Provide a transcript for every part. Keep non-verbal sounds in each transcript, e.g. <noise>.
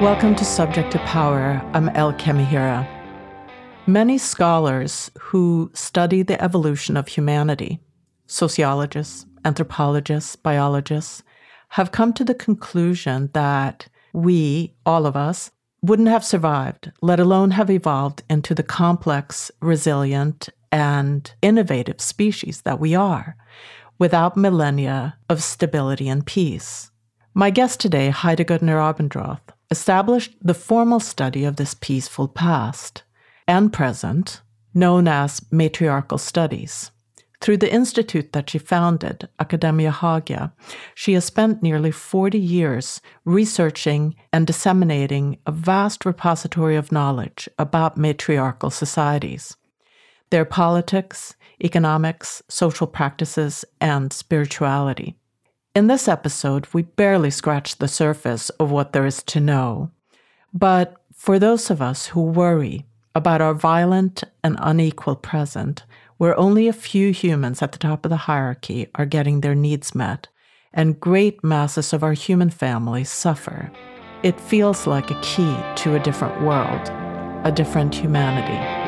Welcome to Subject to Power. I'm Elke Mihira. Many scholars who study the evolution of humanity, sociologists, anthropologists, biologists, have come to the conclusion that we, all of us, wouldn't have survived, let alone have evolved into the complex, resilient, and innovative species that we are, without millennia of stability and peace. My guest today, Heide Goettner-Abendroth, established the formal study of this peaceful past and present, known as matriarchal studies. Through the institute that she founded, Academia Hagia, she has spent nearly 40 years researching and disseminating a vast repository of knowledge about matriarchal societies, their politics, economics, social practices, and spirituality. In this episode, we barely scratch the surface of what there is to know. But for those of us who worry about our violent and unequal present, where only a few humans at the top of the hierarchy are getting their needs met, and great masses of our human family suffer, it feels like a key to a different world, a different humanity.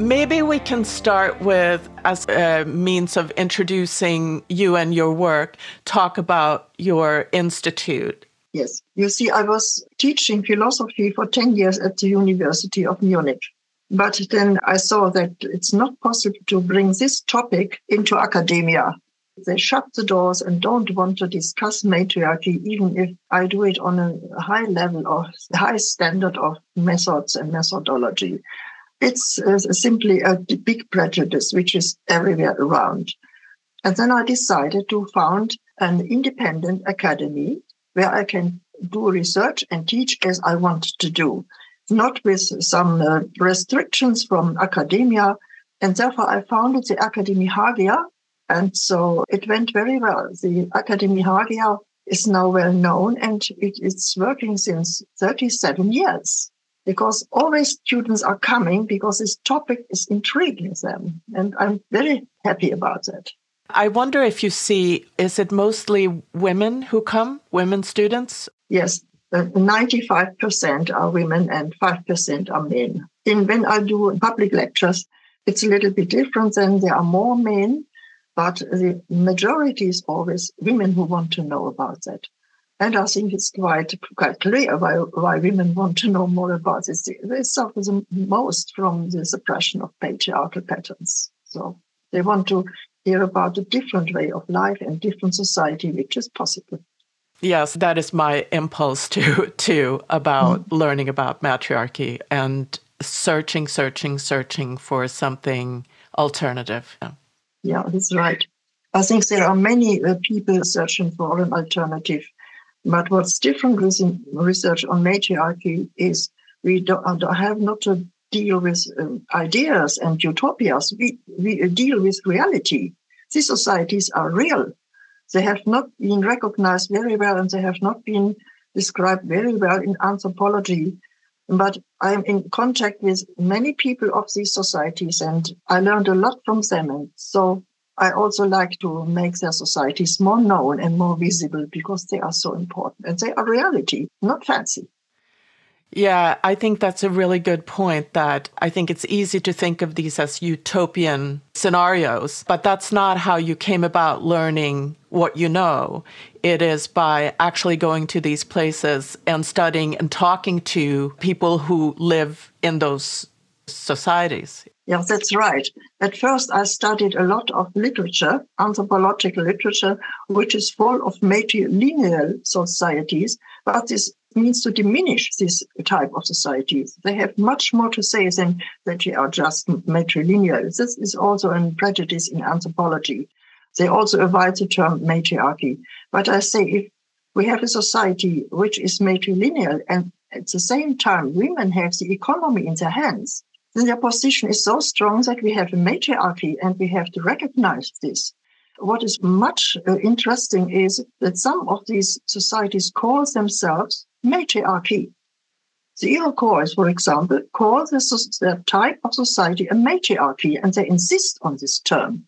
Maybe we can start with, as a means of introducing you and your work, talk about your institute. Yes. You see, I was teaching philosophy for 10 years at the University of Munich. But then I saw that it's not possible to bring this topic into academia. They shut the doors and don't want to discuss matriarchy, even if I do it on a high level or high standard of methods and methodology. It's uh, simply a big prejudice which is everywhere around. And then I decided to found an independent academy where I can do research and teach as I want to do, not with some uh, restrictions from academia. And therefore, I founded the Academy Hagia. And so it went very well. The Academy Hagia is now well known and it is working since 37 years because always students are coming because this topic is intriguing them. And I'm very happy about that. I wonder if you see, is it mostly women who come, women students? Yes, uh, 95% are women and 5% are men. And when I do public lectures, it's a little bit different. Then there are more men, but the majority is always women who want to know about that. And I think it's quite, quite clear why, why women want to know more about this. They suffer the most from the suppression of patriarchal patterns. So they want to hear about a different way of life and different society, which is possible. Yes, that is my impulse too, too about mm learning about matriarchy and searching, searching, searching for something alternative. Yeah, yeah that's right. I think there are many uh, people searching for an alternative but what's different with research on matriarchy is we don't, have not to deal with um, ideas and utopias. We, we deal with reality. These societies are real. They have not been recognized very well and they have not been described very well in anthropology. But I'm in contact with many people of these societies and I learned a lot from them. And so I also like to make their societies more known and more visible because they are so important and they are reality, not fancy. Yeah, I think that's a really good point that I think it's easy to think of these as utopian scenarios, but that's not how you came about learning what you know. It is by actually going to these places and studying and talking to people who live in those societies. Yeah, that's right. At first, I studied a lot of literature, anthropological literature, which is full of matrilineal societies, but this means to diminish this type of societies. They have much more to say than that they are just matrilineal. This is also a prejudice in anthropology. They also avoid the term matriarchy. But I say if we have a society which is matrilineal and at the same time women have the economy in their hands, their position is so strong that we have a matriarchy and we have to recognize this. What is much uh, interesting is that some of these societies call themselves matriarchy. The Iroquois, for example, call their type of society a matriarchy and they insist on this term.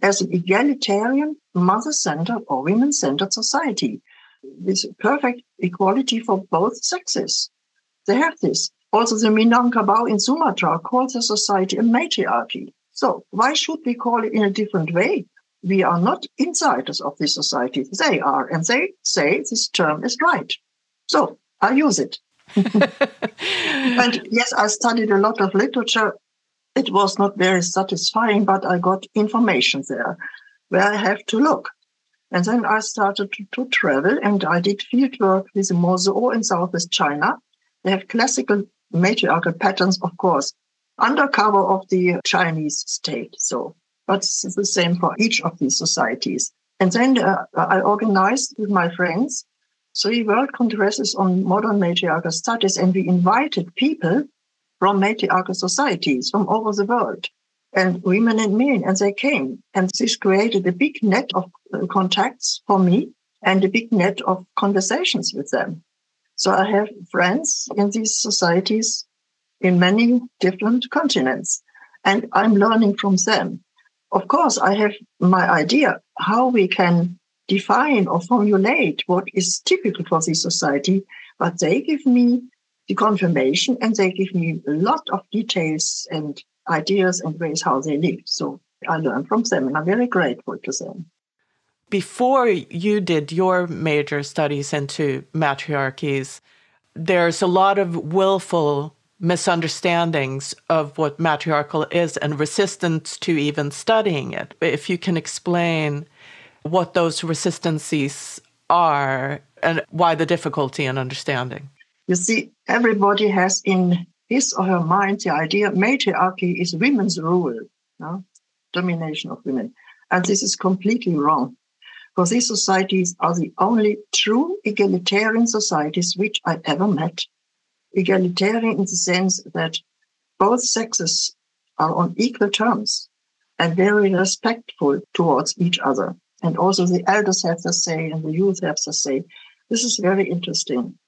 as an egalitarian, mother centered or women centered society with perfect equality for both sexes. They have this. Also, the Minangkabau in Sumatra calls the society a matriarchy. So, why should we call it in a different way? We are not insiders of this society. They are, and they say this term is right. So, I use it. <laughs> and yes, I studied a lot of literature. It was not very satisfying, but I got information there where I have to look. And then I started to, to travel and I did field work with the Mosuo in Southwest China. They have classical matriarchal patterns, of course, under cover of the Chinese state. So, but it's the same for each of these societies. And then uh, I organized with my friends three world congresses on modern matriarchal studies, and we invited people from matriarchal societies from over the world and women and men, and they came. And this created a big net of uh, contacts for me and a big net of conversations with them. So I have friends in these societies in many different continents, and I'm learning from them. Of course, I have my idea how we can define or formulate what is typical for this society, but they give me the confirmation and they give me a lot of details and ideas and ways how they live. So I learn from them and I'm very grateful to them. Before you did your major studies into matriarchies, there's a lot of willful misunderstandings of what matriarchal is and resistance to even studying it. If you can explain what those resistances are and why the difficulty in understanding. You see, everybody has in his or her mind the idea matriarchy is women's rule, no? domination of women. And this is completely wrong. For these societies are the only true egalitarian societies which I ever met. Egalitarian in the sense that both sexes are on equal terms and very respectful towards each other. And also the elders have the say and the youth have the say. This is very interesting.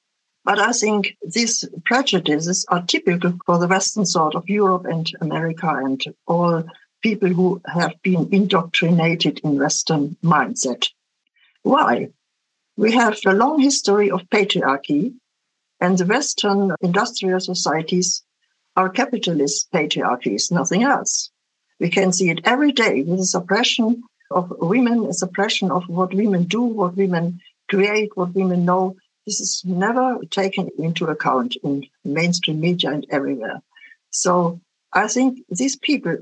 But I think these prejudices are typical for the Western sort of Europe and America and all people who have been indoctrinated in Western mindset. Why? We have a long history of patriarchy, and the Western industrial societies are capitalist patriarchies, nothing else. We can see it every day with the suppression of women, a suppression of what women do, what women create, what women know, this is never taken into account in mainstream media and everywhere. So I think these people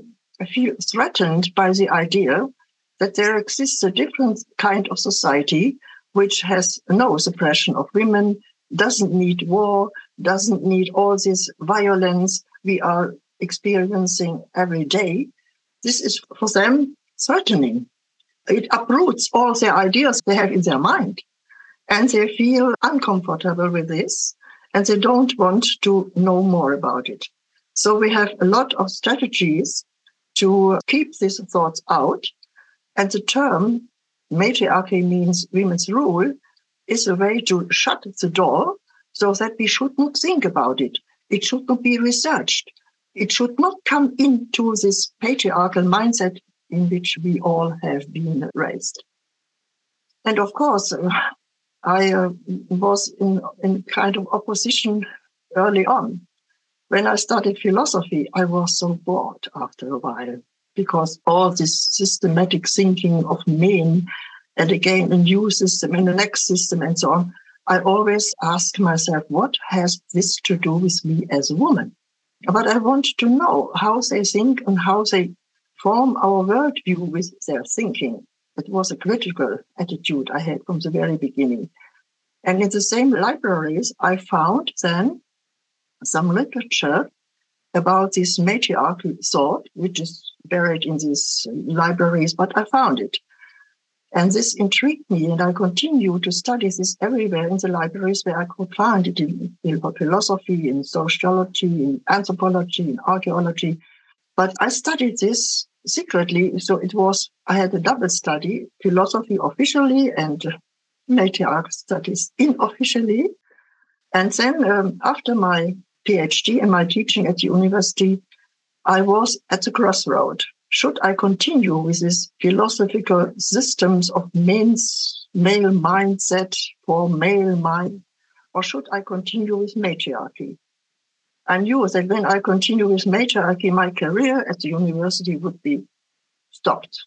feel threatened by the idea that there exists a different kind of society which has no suppression of women, doesn't need war, doesn't need all this violence we are experiencing every day. This is for them threatening. It uproots all the ideas they have in their mind and they feel uncomfortable with this and they don't want to know more about it. So we have a lot of strategies to keep these thoughts out. And the term matriarchy means women's rule is a way to shut the door so that we should not think about it. It should not be researched. It should not come into this patriarchal mindset in which we all have been raised. And of course, I uh, was in, in kind of opposition early on. When I studied philosophy, I was so bored after a while because all this systematic thinking of men and again a new system and the next system and so on, I always ask myself, what has this to do with me as a woman? But I want to know how they think and how they form our worldview with their thinking. It was a critical attitude I had from the very beginning. And in the same libraries, I found then some literature about this matriarchal thought, which is buried in these libraries, but I found it. And this intrigued me, and I continue to study this everywhere in the libraries where I could find it in, in philosophy, in sociology, in anthropology, in archaeology. But I studied this secretly. So it was, I had a double study, philosophy officially and matriarch studies unofficially. And then um, after my PhD and my teaching at the university, I was at the crossroad. should I continue with these philosophical systems of men's male mindset for male mind, or should I continue with matriarchy? I knew that when I continue with matriarchy, my career at the university would be stopped.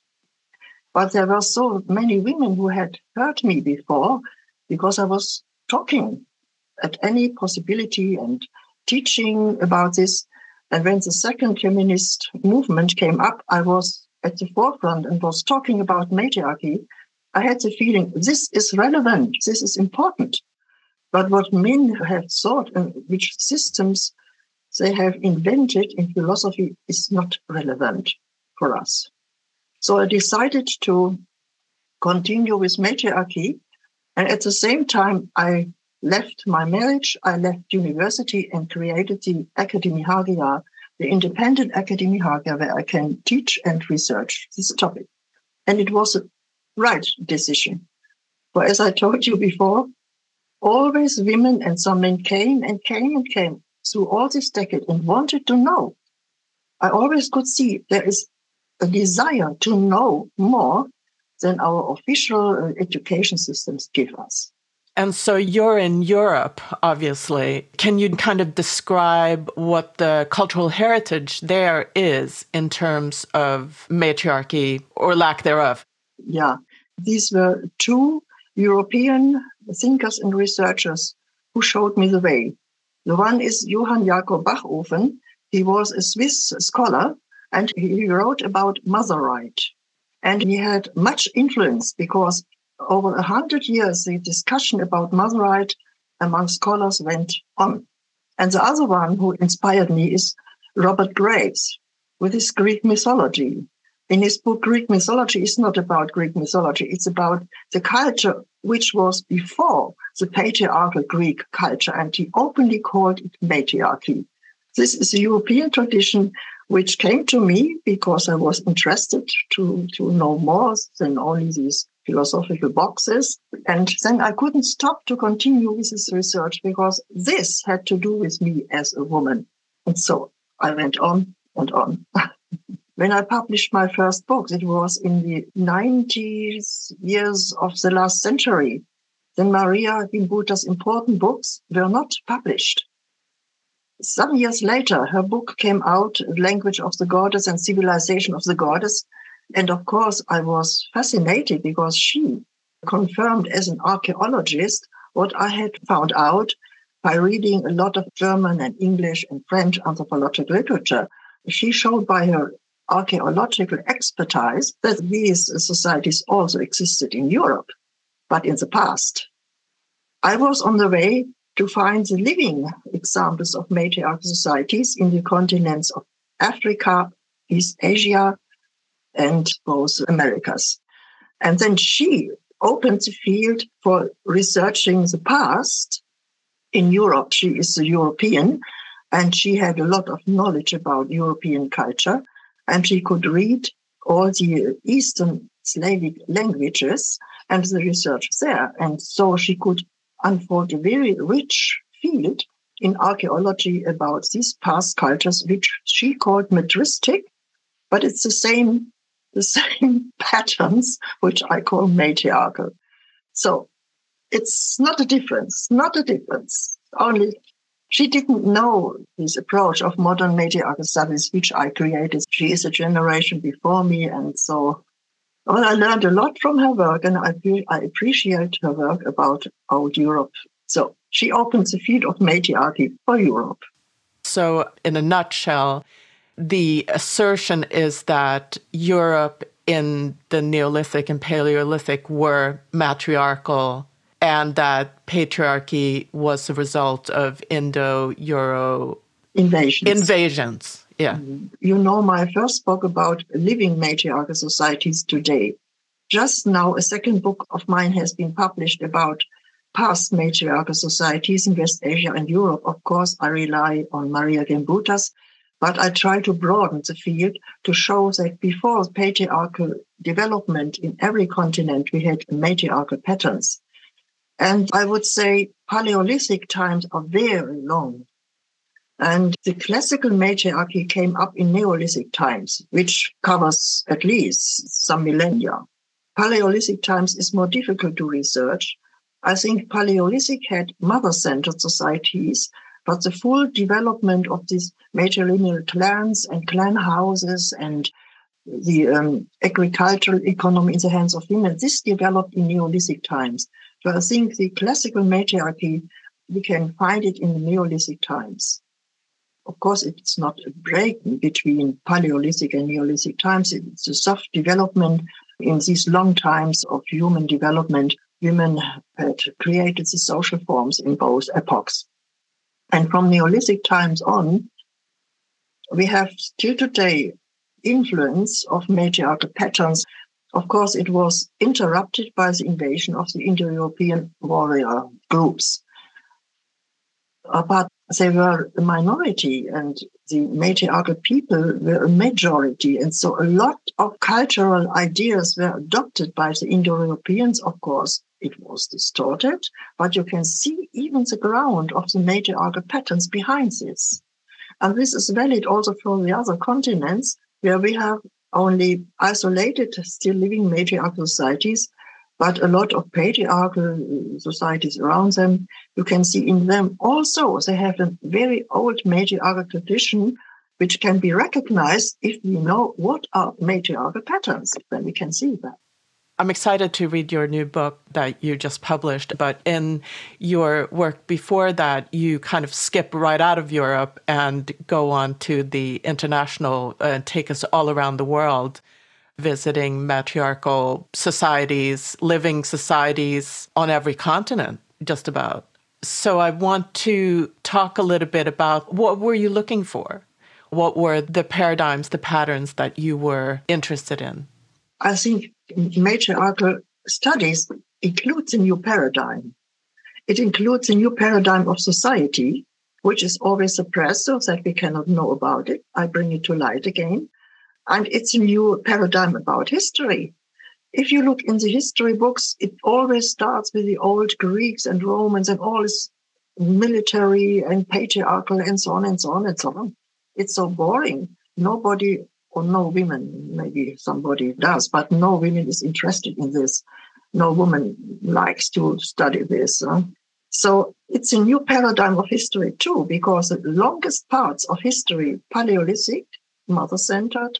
But there were so many women who had heard me before because I was talking at any possibility and teaching about this. And when the second feminist movement came up, I was at the forefront and was talking about matriarchy. I had the feeling this is relevant, this is important. But what men have thought and which systems they have invented in philosophy is not relevant for us. So I decided to continue with matriarchy. And at the same time, I left my marriage, I left university and created the Academy Hagia, the independent Academy Hagia, where I can teach and research this topic. And it was a right decision. For as I told you before, always women and some men came and came and came through all this decade and wanted to know. I always could see there is a desire to know more than our official uh, education systems give us. And so you're in Europe, obviously. Can you kind of describe what the cultural heritage there is in terms of matriarchy or lack thereof? Yeah, these were two European thinkers and researchers who showed me the way. The one is Johann Jakob Bachofen. He was a Swiss scholar and he wrote about mother right. And he had much influence because over a hundred years, the discussion about mother right among scholars went on. And the other one who inspired me is Robert Graves with his Greek mythology. In his book, Greek mythology is not about Greek mythology. It's about the culture which was before the patriarchal Greek culture. And he openly called it matriarchy. This is a European tradition which came to me because I was interested to, to know more than only these philosophical boxes. And then I couldn't stop to continue with this research because this had to do with me as a woman. And so I went on and on. <laughs> when I published my first book, it was in the 90s years of the last century. Then Maria Gimbutas' important books were not published. Some years later, her book came out, Language of the Goddess and Civilization of the Goddess. And of course, I was fascinated because she confirmed as an archaeologist what I had found out by reading a lot of German and English and French anthropological literature. She showed by her archaeological expertise that these societies also existed in Europe, but in the past. I was on the way to find the living examples of matriarchal societies in the continents of Africa, East Asia, and both Americas. And then she opened the field for researching the past in Europe. She is a European and she had a lot of knowledge about European culture and she could read all the Eastern Slavic languages and the research there. And so she could unfold a very rich field in archaeology about these past cultures, which she called matristic, but it's the same, the same <laughs> patterns, which I call matriarchal. So it's not a difference, not a difference. Only she didn't know this approach of modern matriarchal studies, which I created. She is a generation before me, and so well, I learned a lot from her work, and I, feel I appreciate her work about old Europe. So she opens the field of matriarchy for Europe. So, in a nutshell, the assertion is that Europe in the Neolithic and Paleolithic were matriarchal and that patriarchy was a result of Indo Euro invasions. invasions. Yeah. You know, my first book about living matriarchal societies today. Just now, a second book of mine has been published about past matriarchal societies in West Asia and Europe. Of course, I rely on Maria Gimbutas, but I try to broaden the field to show that before patriarchal development in every continent, we had matriarchal patterns. And I would say Paleolithic times are very long And the classical matriarchy came up in Neolithic times, which covers at least some millennia. Paleolithic times is more difficult to research. I think Paleolithic had mother centered societies, but the full development of these matrilineal clans and clan houses and the um, agricultural economy in the hands of women, this developed in Neolithic times. So I think the classical matriarchy, we can find it in the Neolithic times. Of course, it's not a break between Paleolithic and Neolithic times. It's a soft development in these long times of human development. Women had created the social forms in both epochs. And from Neolithic times on, we have still today influence of matriarchal patterns. Of course, it was interrupted by the invasion of the Indo-European warrior groups. Uh, but they were a minority and the matriarchal people were a majority. And so a lot of cultural ideas were adopted by the Indo-Europeans, of course. It was distorted, but you can see even the ground of the matriarchal patterns behind this. And this is valid also for the other continents where we have only isolated, still living matriarchal societies but a lot of patriarchal societies around them, you can see in them also they have a very old matriarchal tradition which can be recognized if we know what are matriarchal patterns, then we can see that. I'm excited to read your new book that you just published, but in your work before that, you kind of skip right out of Europe and go on to the international, uh, take us all around the world visiting matriarchal societies, living societies on every continent, just about. So I want to talk a little bit about what were you looking for? What were the paradigms, the patterns that you were interested in? I think matriarchal studies includes a new paradigm. It includes a new paradigm of society, which is always suppressed so that we cannot know about it. I bring it to light again. And it's a new paradigm about history. If you look in the history books, it always starts with the old Greeks and Romans and all this military and patriarchal and so on and so on and so on. It's so boring. Nobody or no women, maybe somebody does, but no women is interested in this. No woman likes to study this. Huh? So it's a new paradigm of history too, because the longest parts of history, Paleolithic, mother centered,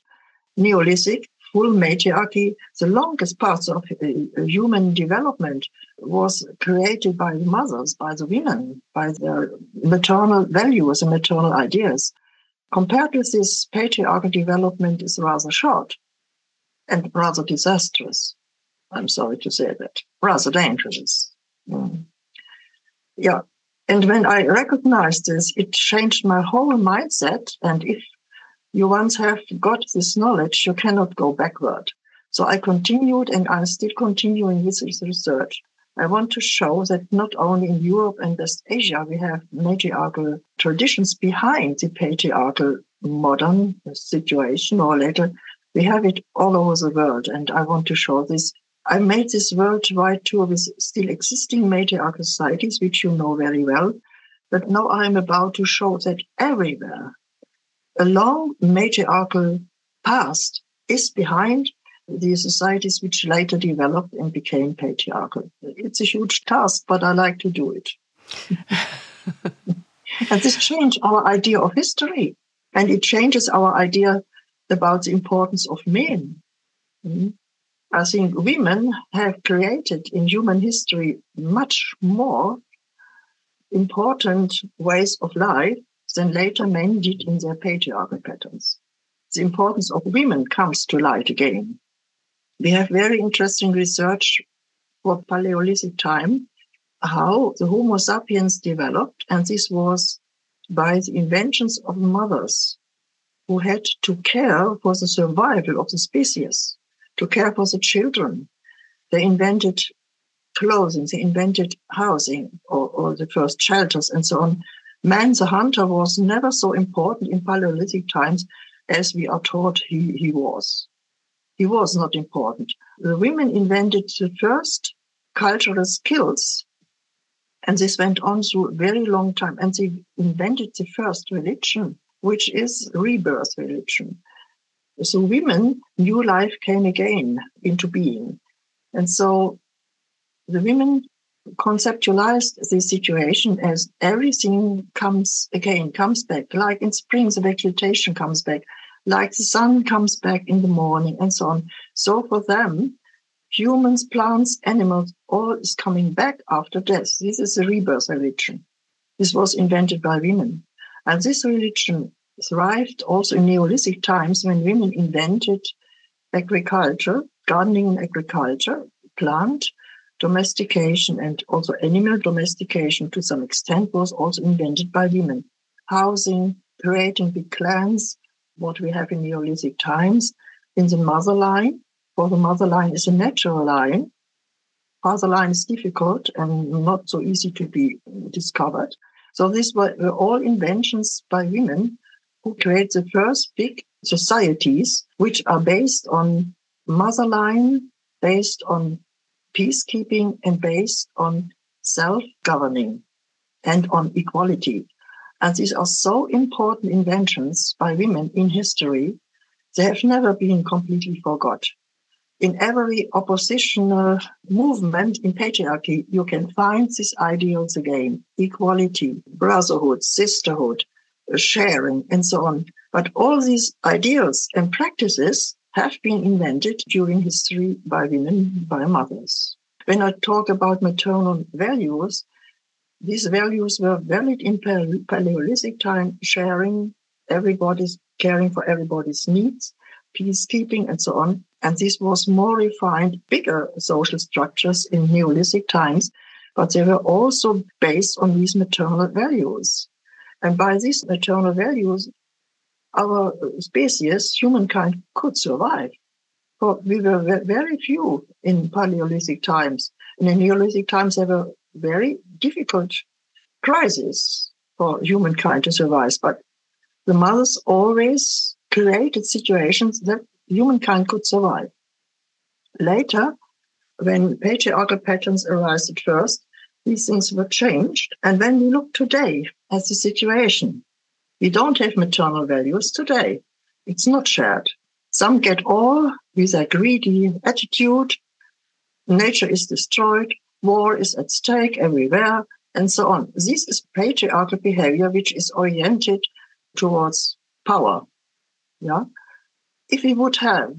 Neolithic, full matriarchy, the longest parts of uh, human development was created by the mothers, by the women, by their maternal values and maternal ideas. Compared with this, patriarchal development is rather short and rather disastrous. I'm sorry to say that, rather dangerous. Mm. Yeah. And when I recognized this, it changed my whole mindset. And if you once have got this knowledge, you cannot go backward. So I continued and I'm still continuing with this research. I want to show that not only in Europe and West Asia we have matriarchal traditions behind the patriarchal modern situation or later, we have it all over the world. And I want to show this. I made this worldwide tour with still existing matriarchal societies, which you know very well. But now I'm about to show that everywhere a long matriarchal past is behind the societies which later developed and became patriarchal. It's a huge task, but I like to do it. <laughs> and this changed our idea of history, and it changes our idea about the importance of men. Mm-hmm. I think women have created in human history much more important ways of life than later men did in their patriarchal patterns. The importance of women comes to light again. We have very interesting research for Paleolithic time, how the Homo sapiens developed, and this was by the inventions of mothers who had to care for the survival of the species, to care for the children. They invented clothing, they invented housing or, or the first shelters and so on man the hunter was never so important in Paleolithic times as we are taught he, he was. He was not important. The women invented the first cultural skills And this went on through a very long time. And they invented the first religion, which is rebirth religion. So women, new life came again into being. And so the women conceptualized the situation as everything comes again, comes back. Like in spring, the vegetation comes back, like the sun comes back in the morning, and so on. So for them, humans, plants, animals, all is coming back after death. This is a rebirth religion. This was invented by women. And this religion thrived also in Neolithic times when women invented agriculture, gardening and agriculture, plant domestication and also animal domestication to some extent was also invented by women. Housing, creating big clans, what we have in Neolithic times, in the mother line, for the mother line is a natural line. Father line is difficult and not so easy to be discovered. So these were, were all inventions by women who create the first big societies, which are based on mother line, based on peacekeeping, and based on self-governing and on equality. And these are so important inventions by women in history. They have never been completely forgot in every oppositional movement in patriarchy, you can find these ideals again equality, brotherhood, sisterhood, sharing, and so on. But all these ideals and practices have been invented during history by women, by mothers. When I talk about maternal values, these values were valid in Paleolithic time, sharing, everybody's caring for everybody's needs, peacekeeping, and so on. And this was more refined, bigger social structures in Neolithic times, but they were also based on these maternal values. And by these maternal values, our species, humankind, could survive. For we were very few in Paleolithic times. And in Neolithic times, there were very difficult crises for humankind to survive. But the mothers always created situations that humankind could survive. Later, when patriarchal patterns arose at first, these things were changed. And when we look today at the situation, we don't have maternal values today. It's not shared. Some get all with a greedy attitude. Nature is destroyed. War is at stake everywhere, and so on. This is patriarchal behavior, which is oriented towards power. Yeah if we would have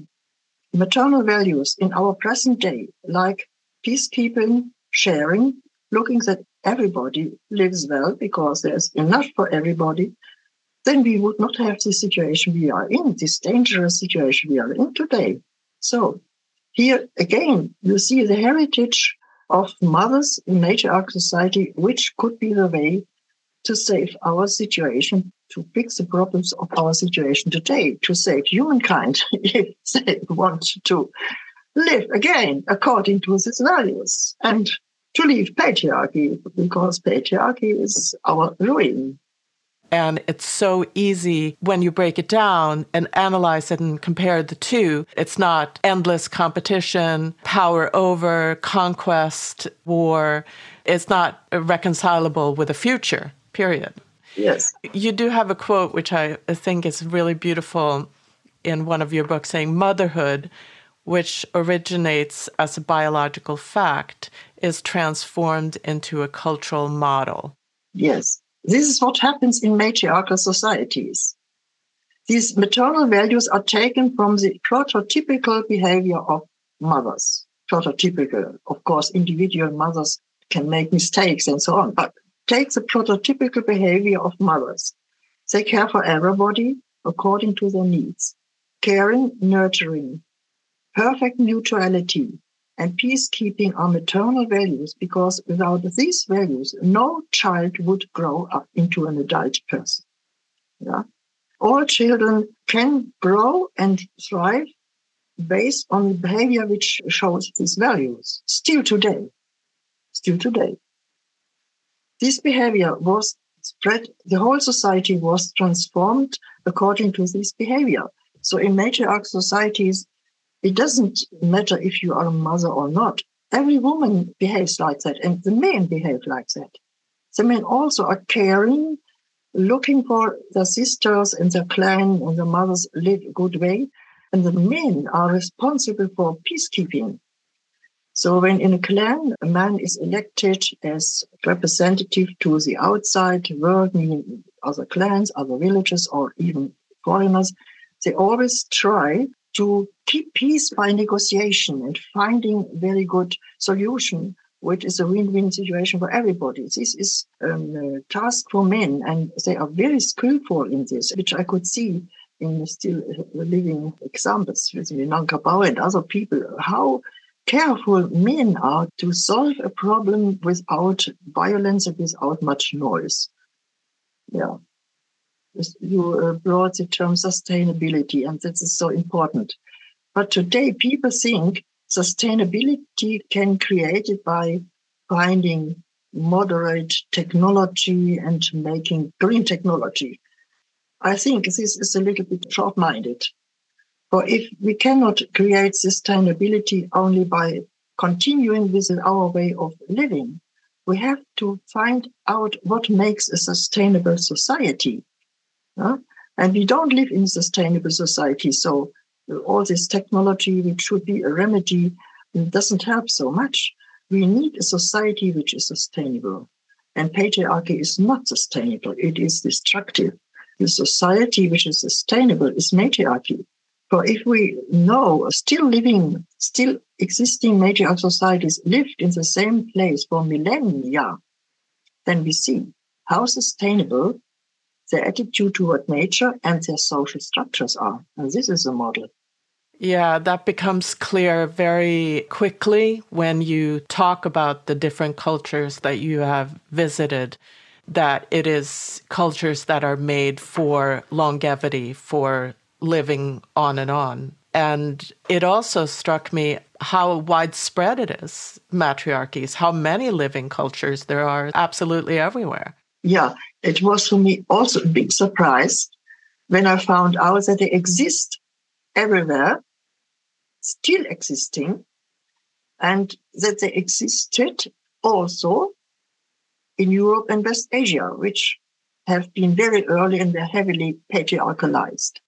maternal values in our present day, like peacekeeping, sharing, looking that everybody lives well because there's enough for everybody, then we would not have the situation we are in, this dangerous situation we are in today. So here again, you see the heritage of mothers in matriarchal society, which could be the way to save our situation to fix the problems of our situation today, to save humankind <laughs> if they want to live again according to these values and to leave patriarchy because patriarchy is our ruin. And it's so easy when you break it down and analyze it and compare the two. It's not endless competition, power over, conquest, war. It's not reconcilable with a future, period. Yes. You do have a quote which I think is really beautiful in one of your books saying motherhood, which originates as a biological fact, is transformed into a cultural model. Yes. This is what happens in matriarchal societies. These maternal values are taken from the prototypical behavior of mothers. Prototypical, of course, individual mothers can make mistakes and so on, but take the prototypical behavior of mothers. They care for everybody according to their needs. Caring, nurturing, perfect neutrality, and peacekeeping are maternal values because without these values, no child would grow up into an adult person. Yeah? All children can grow and thrive based on behavior which shows these values still today. Still today. This behavior was spread, the whole society was transformed according to this behavior. So in matriarch societies, it doesn't matter if you are a mother or not. every woman behaves like that, and the men behave like that. The men also are caring, looking for their sisters and their clan and their mothers live a good way, and the men are responsible for peacekeeping. So when in a clan, a man is elected as representative to the outside world, meaning other clans, other villages, or even foreigners, they always try to keep peace by negotiation and finding very good solution, which is a win-win situation for everybody. This is um, a task for men, and they are very skillful in this, which I could see in still uh, living examples with Minangkabau and other people, how careful men are to solve a problem without violence and without much noise. Yeah you uh, brought the term sustainability, and this is so important. But today, people think sustainability can create it by finding moderate technology and making green technology. I think this is a little bit short minded. For if we cannot create sustainability only by continuing with our way of living, we have to find out what makes a sustainable society. And we don't live in a sustainable society. So all this technology, which should be a remedy, doesn't help so much. We need a society which is sustainable. And patriarchy is not sustainable, it is destructive. The society which is sustainable is matriarchy. For if we know still living, still existing matriarch societies lived in the same place for millennia, then we see how sustainable their attitude toward nature and their social structures are. And this is a model. Yeah, that becomes clear very quickly when you talk about the different cultures that you have visited, that it is cultures that are made for longevity, for living on and on. And it also struck me how widespread it is, matriarchies, how many living cultures there are absolutely everywhere. Yeah, it was for me also a big surprise when I found out that they exist everywhere, still existing, and that they existed also in Europe and West Asia, which have been very early and they're heavily patriarchalized.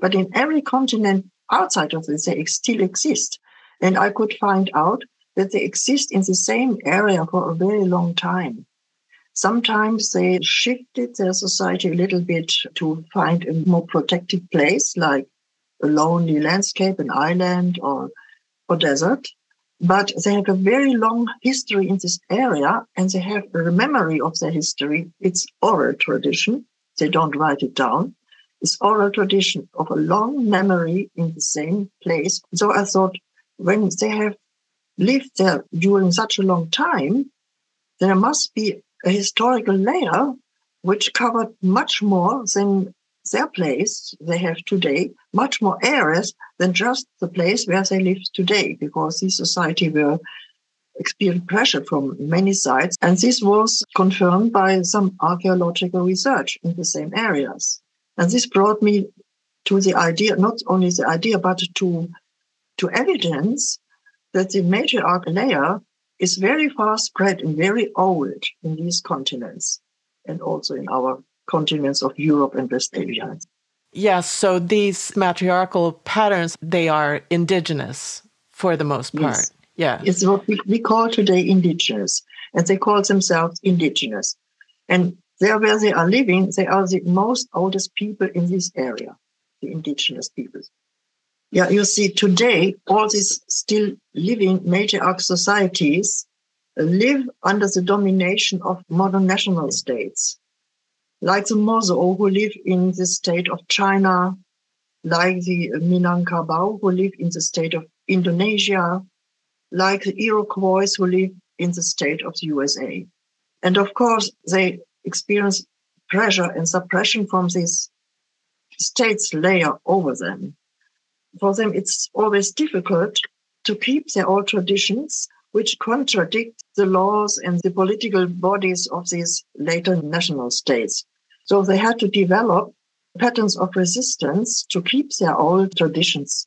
But in every continent outside of this, they still exist. And I could find out that they exist in the same area for a very long time. Sometimes they shifted their society a little bit to find a more protected place, like a lonely landscape, an island, or, or desert. But they have a very long history in this area and they have a memory of their history. It's oral tradition. They don't write it down. It's oral tradition of a long memory in the same place. So I thought when they have lived there during such a long time, there must be a historical layer which covered much more than their place they have today, much more areas than just the place where they live today, because these society were experience pressure from many sides. And this was confirmed by some archaeological research in the same areas. And this brought me to the idea, not only the idea, but to, to evidence that the matriarch layer is very far spread and very old in these continents and also in our continents of Europe and West Asia. Yes, so these matriarchal patterns, they are indigenous for the most part. Yes. Yeah. It's what we, we call today indigenous, and they call themselves indigenous. And there where they are living, they are the most oldest people in this area, the indigenous peoples. Yeah, you see, today, all these still living matriarch societies live under the domination of modern national states, like the Mosuo, who live in the state of China, like the Minangkabau, who live in the state of Indonesia, like the Iroquois, who live in the state of the USA. And of course, they experience pressure and suppression from this state's layer over them for them, it's always difficult to keep their old traditions, which contradict the laws and the political bodies of these later national states. So they had to develop patterns of resistance to keep their old traditions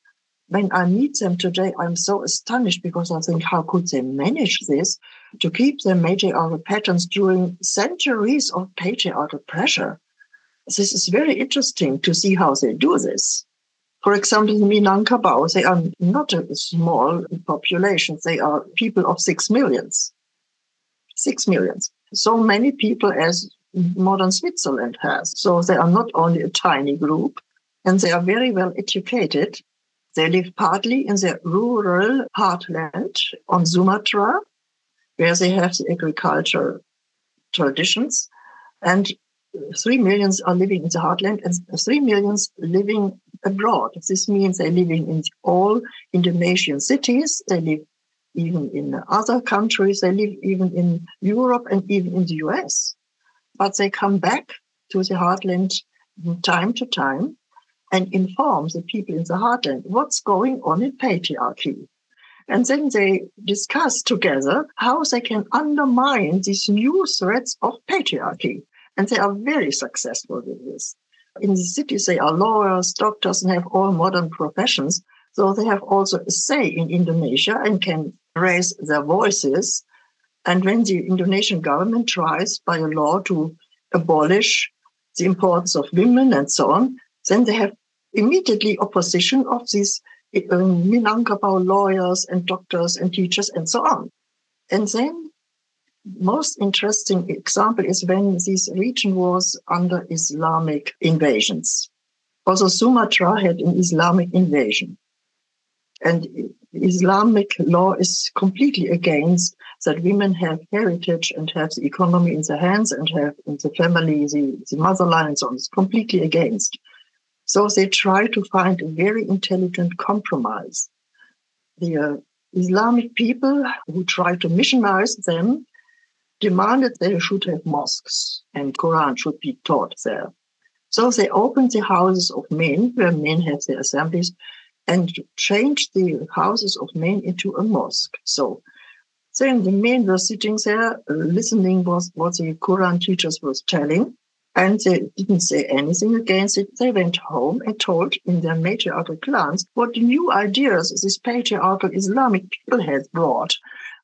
when I meet them today, I'm so astonished because I think, how could they manage this to keep their matriarchal patterns during centuries of patriarchal pressure? This is very interesting to see how they do this. For example, in Minangkabau, they are not a small population. They are people of six millions. Six millions. So many people as modern Switzerland has. So they are not only a tiny group, and they are very well educated. They live partly in the rural heartland on Sumatra, where they have the agricultural traditions, and three millions are living in the heartland, and three millions living abroad. This means they're living in all Indonesian cities. They live even in other countries. They live even in Europe and even in the US. But they come back to the heartland time to time and inform the people in the heartland what's going on in patriarchy. And then they discuss together how they can undermine these new threats of patriarchy. And they are very successful with this. In the cities, they are lawyers, doctors, and have all modern professions. So they have also a say in Indonesia and can raise their voices. And when the Indonesian government tries by a law to abolish the importance of women and so on, then they have immediately opposition of these um, Minangkabau lawyers and doctors and teachers and so on. And then most interesting example is when this region was under Islamic invasions. Also, Sumatra had an Islamic invasion. And Islamic law is completely against that women have heritage and have the economy in their hands and have in the family the, the motherland and so on. It's completely against. So they try to find a very intelligent compromise. The uh, Islamic people who try to missionize them demanded they should have mosques and Quran should be taught there. So they opened the houses of men, where men have their assemblies, and changed the houses of men into a mosque. So then the men were sitting there listening was what the Quran teachers was telling, and they didn't say anything against it. They went home and told in their matriarchal clans what new ideas this patriarchal Islamic people had brought.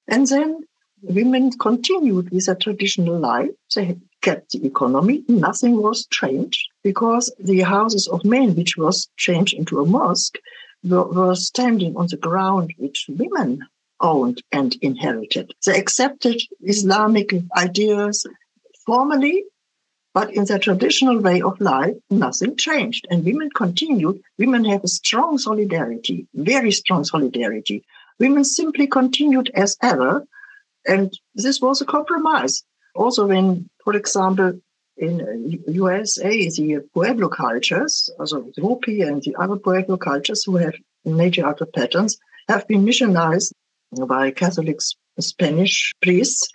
And then women continued with a traditional life. They kept the economy. Nothing was changed because the houses of men, which was changed into a mosque, were, were standing on the ground which women owned and inherited. They accepted Islamic ideas formally, but in their traditional way of life, nothing changed. And women continued. Women have a strong solidarity, very strong solidarity. Women simply continued as ever and this was a compromise. Also, when, for example, in USA, the Pueblo cultures, also the Hopi and the other Pueblo cultures who have major other patterns, have been missionized by Catholic Spanish priests.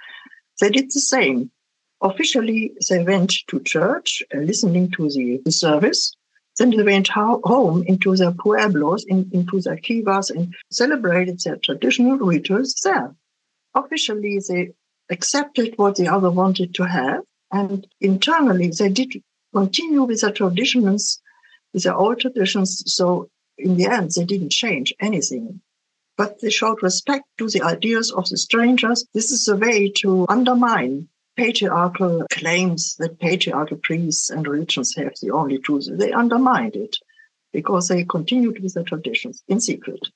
They did the same. Officially, they went to church, uh, listening to the, the service. Then they went ho- home into their pueblos, in, into their kivas, and celebrated their traditional rituals there officially they accepted what the other wanted to have, and internally they did continue with their traditions, with their old traditions. So in the end, they didn't change anything. But they showed respect to the ideas of the strangers. This is a way to undermine patriarchal claims that patriarchal priests and religions have the only truth. They undermined it because they continued with their traditions in secret.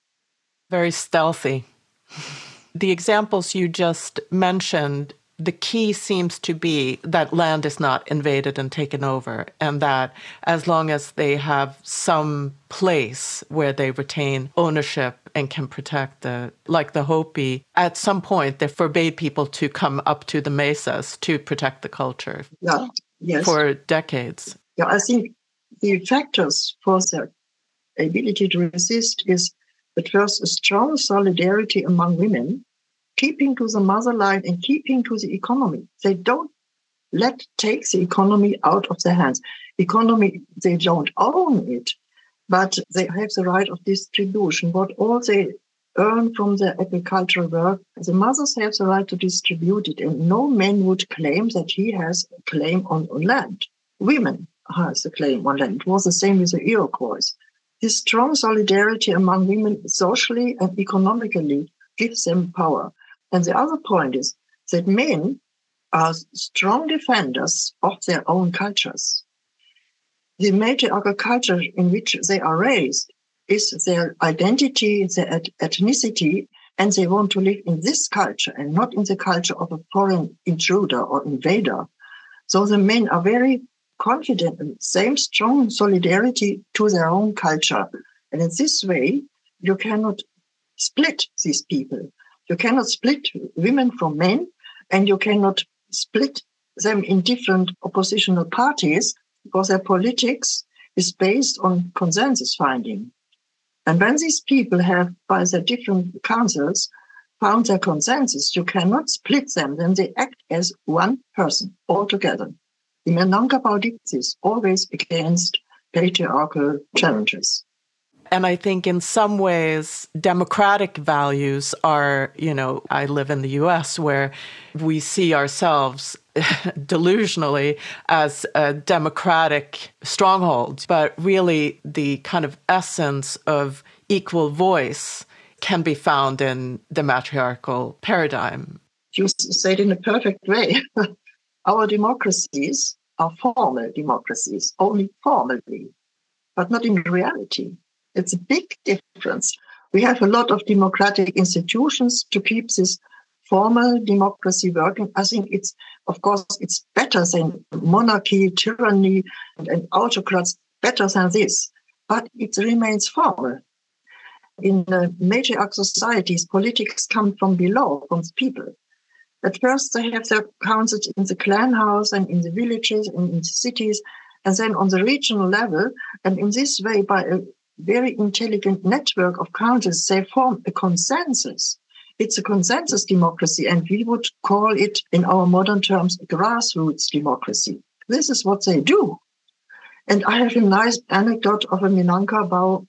Very stealthy. <laughs> the examples you just mentioned, the key seems to be that land is not invaded and taken over, and that as long as they have some place where they retain ownership and can protect the, like the Hopi, at some point they forbade people to come up to the mesas to protect the culture. Yeah, yes. For decades. Yeah, I think the factors for their ability to resist is at first a strong solidarity among women keeping to the motherland and keeping to the economy. They don't let take the economy out of their hands. Economy, they don't own it, but they have the right of distribution. What all they earn from their agricultural work, the mothers have the right to distribute it, and no man would claim that he has a claim on, on land. Women has a claim on land. It was the same with the Iroquois. This strong solidarity among women socially and economically gives them power. And the other point is that men are strong defenders of their own cultures. The matriarchal culture in which they are raised is their identity, their ethnicity, and they want to live in this culture and not in the culture of a foreign intruder or invader. So the men are very confident and same strong solidarity to their own culture. And in this way, you cannot split these people. You cannot split women from men, and you cannot split them in different oppositional parties because their politics is based on consensus finding. And when these people have, by their different councils, found their consensus, you cannot split them, then they act as one person altogether. The politics is always against patriarchal challenges. And I think in some ways, democratic values are, you know, I live in the US where we see ourselves <laughs> delusionally as a democratic stronghold, but really the kind of essence of equal voice can be found in the matriarchal paradigm. You said in a perfect way. <laughs> Our democracies are formal democracies, only formally, but not in reality. It's a big difference. We have a lot of democratic institutions to keep this formal democracy working. I think it's, of course, it's better than monarchy, tyranny, and, and autocrats, better than this. But it remains formal. In uh, matriarch societies, politics come from below, from the people. At first, they have their councils in the clan house and in the villages and in the cities, and then on the regional level. And in this way, by a very intelligent network of councils, they form a consensus it's a consensus democracy, and we would call it, in our modern terms, grassroots democracy. This is what they do. And I have a nice anecdote of a Minangkabau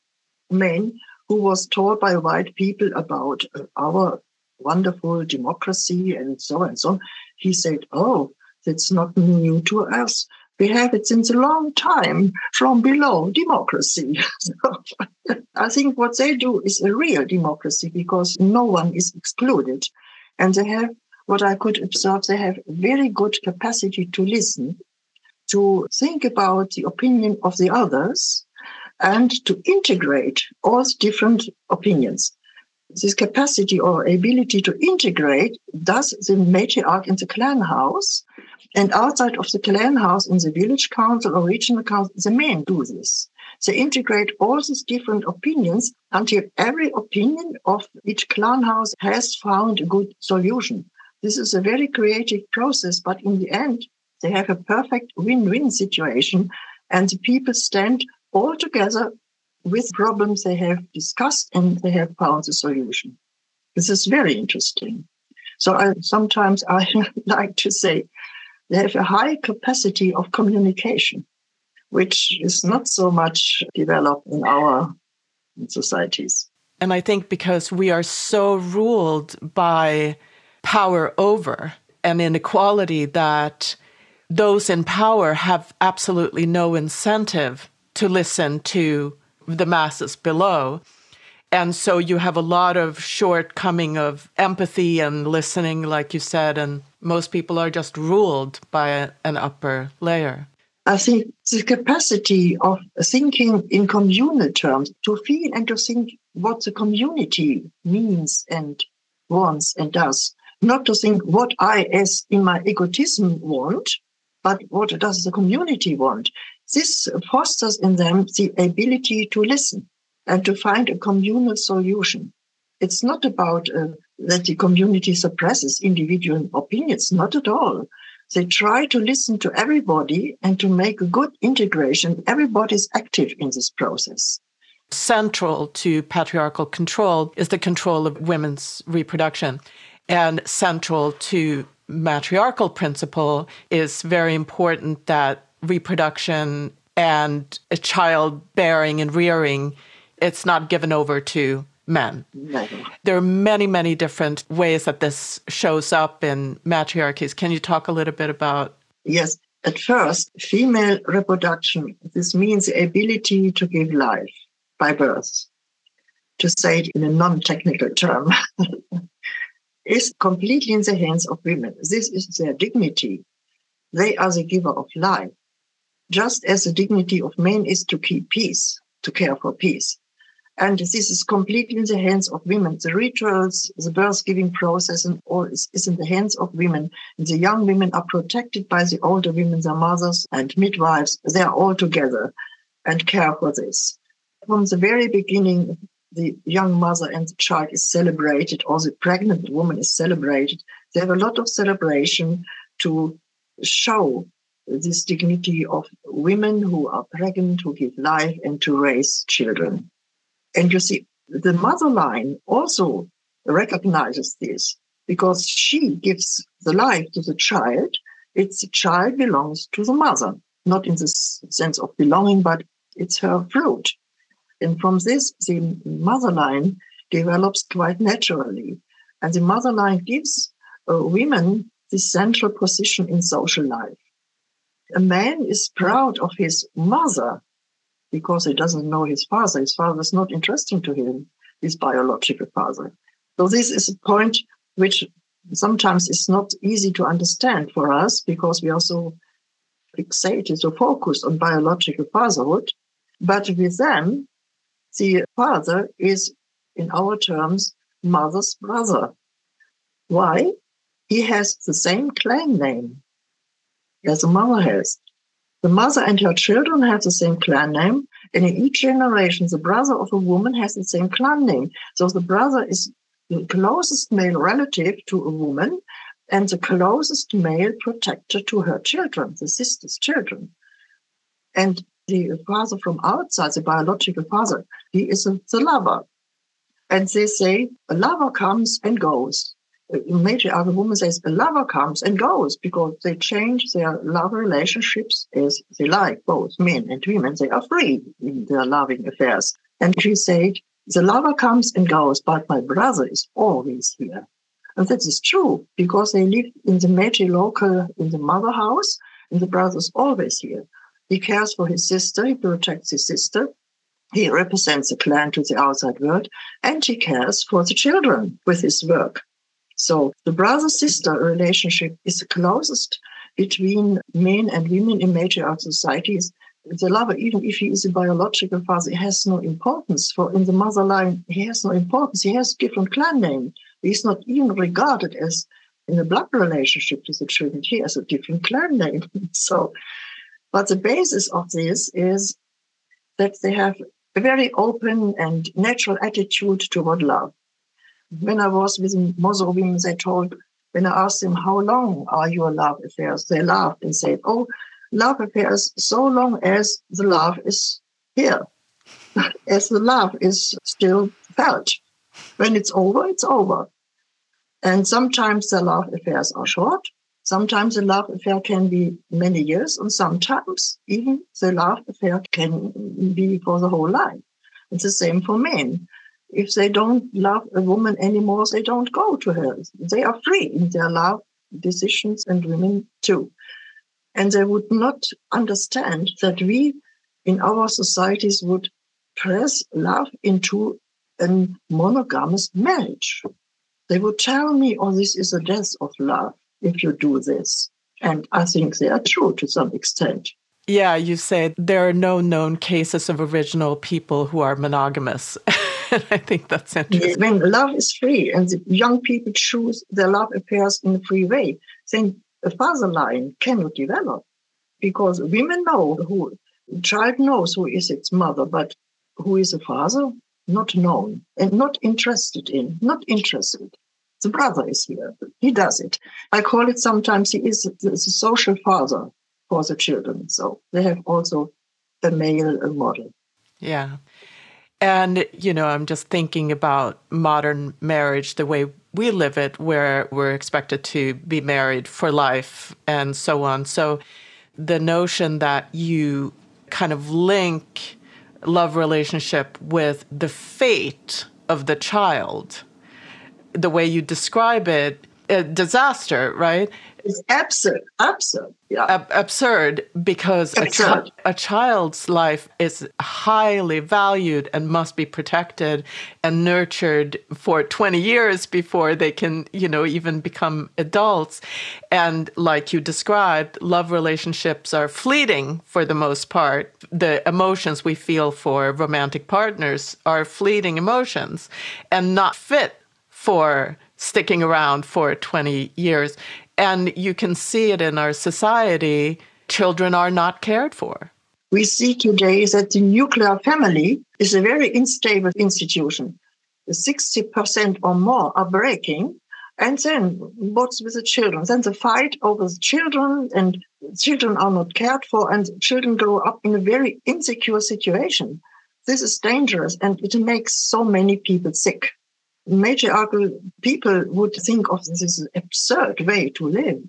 man who was told by white people about uh, our wonderful democracy and so and so on. He said, Oh, that's not new to us. We have it since a long time from below democracy. <laughs> I think what they do is a real democracy because no one is excluded. And they have, what I could observe, they have very good capacity to listen, to think about the opinion of the others, and to integrate all different opinions. This capacity or ability to integrate does the matriarch in the clan house and outside of the clan house in the village council or regional council, the men do this. They integrate all these different opinions until every opinion of each clan house has found a good solution. This is a very creative process, but in the end, they have a perfect win-win situation and the people stand all together with problems they have discussed and they have found a solution. This is very interesting. So I, sometimes I <laughs> like to say they have a high capacity of communication, which is not so much developed in our societies. And I think because we are so ruled by power over and inequality that those in power have absolutely no incentive to listen to the masses below. And so you have a lot of shortcoming of empathy and listening, like you said, and most people are just ruled by a, an upper layer. I think the capacity of thinking in communal terms, to feel and to think what the community means and wants and does, not to think what I, as in my egotism, want, but what does the community want. This fosters in them the ability to listen and to find a communal solution. It's not about uh, that the community suppresses individual opinions, not at all. They try to listen to everybody and to make a good integration. Everybody's active in this process. Central to patriarchal control is the control of women's reproduction. And central to matriarchal principle is very important that reproduction and a child bearing and rearing it's not given over to men. No. There are many, many different ways that this shows up in matriarchies. Can you talk a little bit about? Yes. At first, female reproduction, this means the ability to give life. by birth, to say it in a non technical term, <laughs> is completely in the hands of women. This is their dignity. They are the giver of life, just as the dignity of men is to keep peace, to care for peace. And this is completely in the hands of women. The rituals, the birth giving process, and all is, is, in the hands of women. And the young women are protected by the older women, their mothers and midwives. They are all together and care for this. From the very beginning, the young mother and the child is celebrated, or the pregnant woman is celebrated. They have a lot of celebration to show this dignity of women who are pregnant, who give life, and to raise children. And you see, the mother line also recognizes this because she gives the life to the child. It's the child belongs to the mother, not in the sense of belonging, but it's her fruit. And from this, the mother line develops quite naturally. And the mother line gives uh, women the central position in social life. A man is proud of his mother because he doesn't know his father. His father is not interesting to him, his biological father. So this is a point which sometimes is not easy to understand for us because we are so fixated, so focused on biological fatherhood. But with them, the father is, in our terms, mother's brother. Why? He has the same clan name as the mother has. The mother and her children have the same clan name, and in each generation, the brother of a woman has the same clan name. So the brother is the closest male relative to a woman and the closest male protector to her children, the sister's children. And the father from outside, the biological father, he is the lover. And they say a lover comes and goes. In matriarchal woman says the lover comes and goes because they change their love relationships as they like, both men and women. They are free in their loving affairs. And she said, the lover comes and goes, but my brother is always here. And that is true because they live in the matrilocal, in the mother house, and the brother is always here. He cares for his sister, he protects his sister, he represents the clan to the outside world, and he cares for the children with his work. So the brother sister relationship is the closest between men and women in matriarchal societies. The lover, even if he is a biological father, has no importance. For in the mother line, he has no importance. He has different clan name. He's not even regarded as in a blood relationship to the children. He has a different clan name. <laughs> So but the basis of this is that they have a very open and natural attitude toward love. When I was with Mosuo women, they told, when I asked them, how long are your love affairs? They laughed and said, oh, love affairs so long as the love is here, <laughs> as the love is still felt. When it's over, it's over. And sometimes the love affairs are short, Sometimes the love affair can be many years, and sometimes even the love affair can be for the whole life. It's the same for men. If they don't love a woman anymore, they don't go to her. They are free in their love decisions, and women too. And they would not understand that we in our societies would press love into a monogamous marriage. They would tell me, oh, this is a death of love if you do this. And I think they are true to some extent. Yeah, you say there are no known cases of original people who are monogamous. <laughs> <laughs> I think that's interesting. When love is free and the young people choose their love affairs in a free way, then a father line cannot develop because women know who, child knows who is its mother, but who is a father, not known and not interested in, not interested the brother is here. He does it. I call it sometimes he is the, the social father for the children. So they have also a male model. Yeah. And, you know, I'm just thinking about modern marriage, the way we live it, where we're expected to be married for life and so on. So the notion that you kind of link love relationship with the fate of the child the way you describe it, a disaster, right? It's absurd, absurd, yeah. Ab- absurd because absurd. A, a, child's life is highly valued and must be protected and nurtured for 20 years before they can, you know, even become adults. And like you described, love relationships are fleeting for the most part. The emotions we feel for romantic partners are fleeting emotions and not fit for sticking around for 20 years. And you can see it in our society. Children are not cared for. We see today that the nuclear family is a very unstable institution. 60% or more are breaking. And then what's with the children? Then the fight over the children, and children are not cared for, and children grow up in a very insecure situation. This is dangerous, and it makes so many people sick matriarchal people would think of this absurd way to live.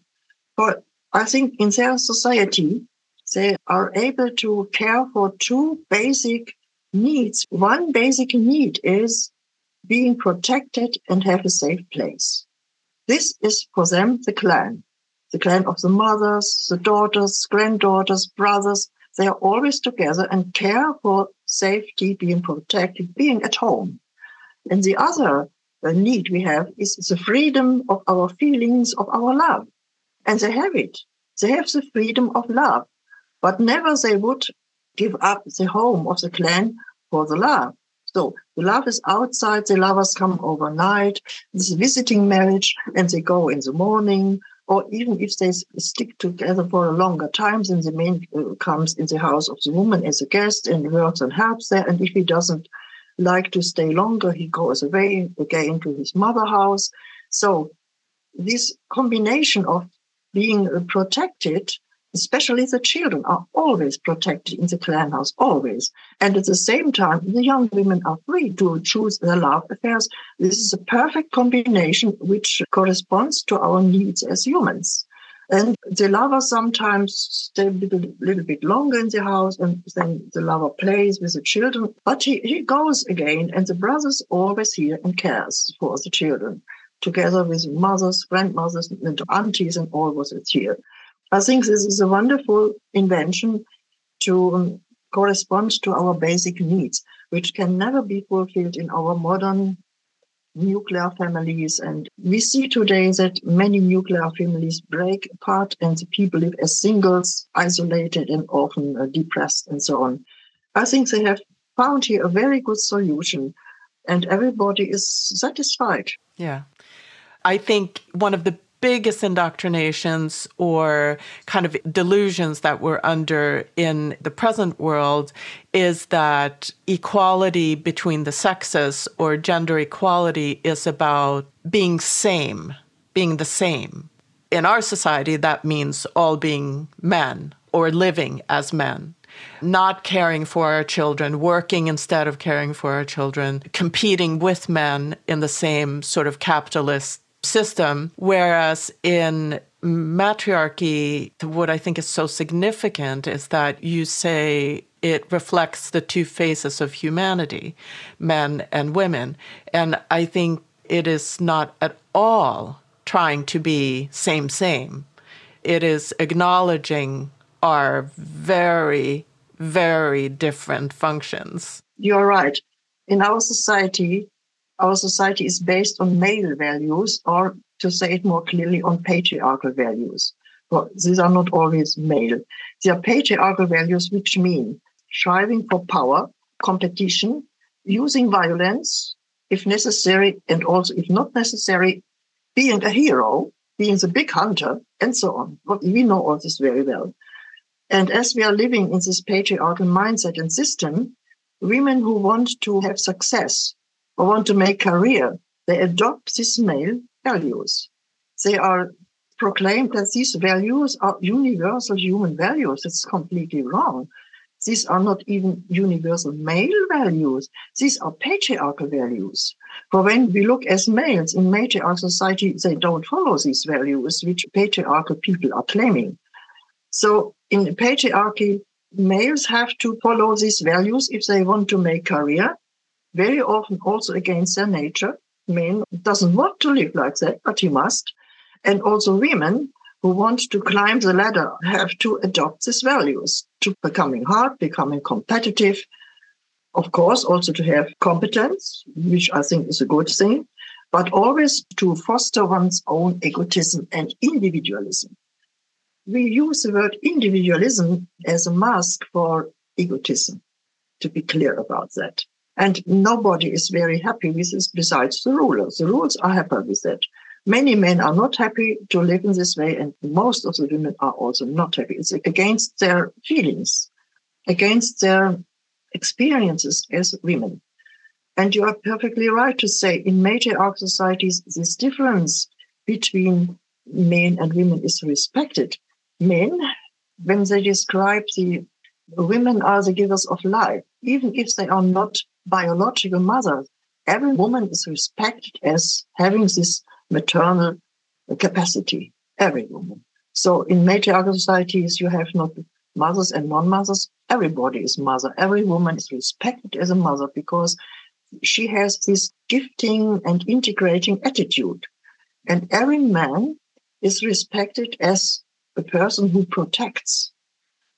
But I think in their society, they are able to care for two basic needs. One basic need is being protected and have a safe place. This is for them the clan, the clan of the mothers, the daughters, granddaughters, brothers. They are always together and care for safety, being protected, being at home. And the other need we have is the freedom of our feelings, of our love. And they have it. They have the freedom of love, but never they would give up the home of the clan for the love. So the love is outside, the lovers come overnight, this visiting marriage, and they go in the morning, or even if they stick together for a longer time, then the man uh, comes in the house of the woman as a guest and works and helps there. And if he doesn't like to stay longer, he goes away again to his mother house. So this combination of being uh, protected, especially the children are always protected in the clan house, always. And at the same time, the young women are free to choose their love affairs. This is a perfect combination which corresponds to our needs as humans. And the lover sometimes stay a little, little bit longer in the house and then the lover plays with the children. But he, he goes again and the brother's always here and cares for the children together with mothers, grandmothers, and aunties and all was here. I think this is a wonderful invention to um, correspond to our basic needs, which can never be fulfilled in our modern nuclear families. And we see today that many nuclear families break apart and the people live as singles, isolated and often uh, depressed and so on. I think they have found here a very good solution and everybody is satisfied. Yeah. I think one of the biggest indoctrinations or kind of delusions that we're under in the present world is that equality between the sexes or gender equality is about being same, being the same. In our society, that means all being men or living as men not caring for our children, working instead of caring for our children, competing with men in the same sort of capitalist system. Whereas in matriarchy, what I think is so significant is that you say it reflects the two faces of humanity, men and women. And I think it is not at all trying to be same, same. It is acknowledging our very, very different functions. You're right. In our society, our society is based on male values, or to say it more clearly, on patriarchal values. Well, these are not always male. They are patriarchal values, which mean striving for power, competition, using violence if necessary, and also if not necessary, being a hero, being the big hunter, and so on. But we know all this very well. And as we are living in this patriarchal mindset and system, women who want to have success or want to make career, they adopt these male values. They are proclaimed that these values are universal human values. It's completely wrong. These are not even universal male values. These are patriarchal values. For when we look as males in matriarchal society, they don't follow these values, which patriarchal people are claiming. So in patriarchy, males have to follow these values if they want to make career very often also against their nature. Man doesn't want to live like that, but he must. And also women who want to climb the ladder have to adopt these values to becoming hard, becoming competitive. Of course, also to have competence, which I think is a good thing, but always to foster one's own egotism and individualism. We use the word individualism as a mask for egotism, to be clear about that. And nobody is very happy with this besides the rulers. The rulers are happy with that. Many men are not happy to live in this way, and most of the women are also not happy. It's against their feelings, against their experiences as women. And you are perfectly right to say in matriarch societies, this difference between men and women is respected. Men, when they describe the women are the givers of life, even if they are not biological mothers, every woman is respected as having this maternal capacity, every woman. So in matriarchal societies, you have not mothers and non-mothers. Everybody is mother. Every woman is respected as a mother because she has this gifting and integrating attitude. And every man is respected as a person who protects.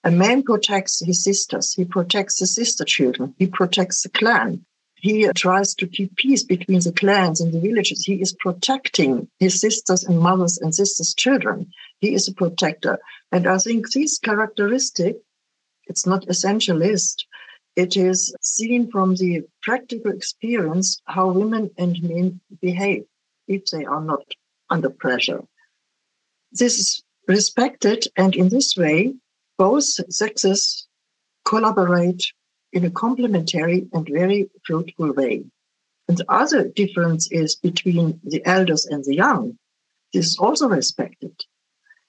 A man protects his sisters. He protects the sister children. He protects the clan. He tries to keep peace between the clans and the villages. He is protecting his sisters and mothers and sisters' children. He is a protector. And I think this characteristic, it's not essentialist, it is seen from the practical experience how women and men behave if they are not under pressure. This is respected, and in this way, both sexes collaborate in a complementary and very fruitful way. And the other difference is between the elders and the young. This is also respected.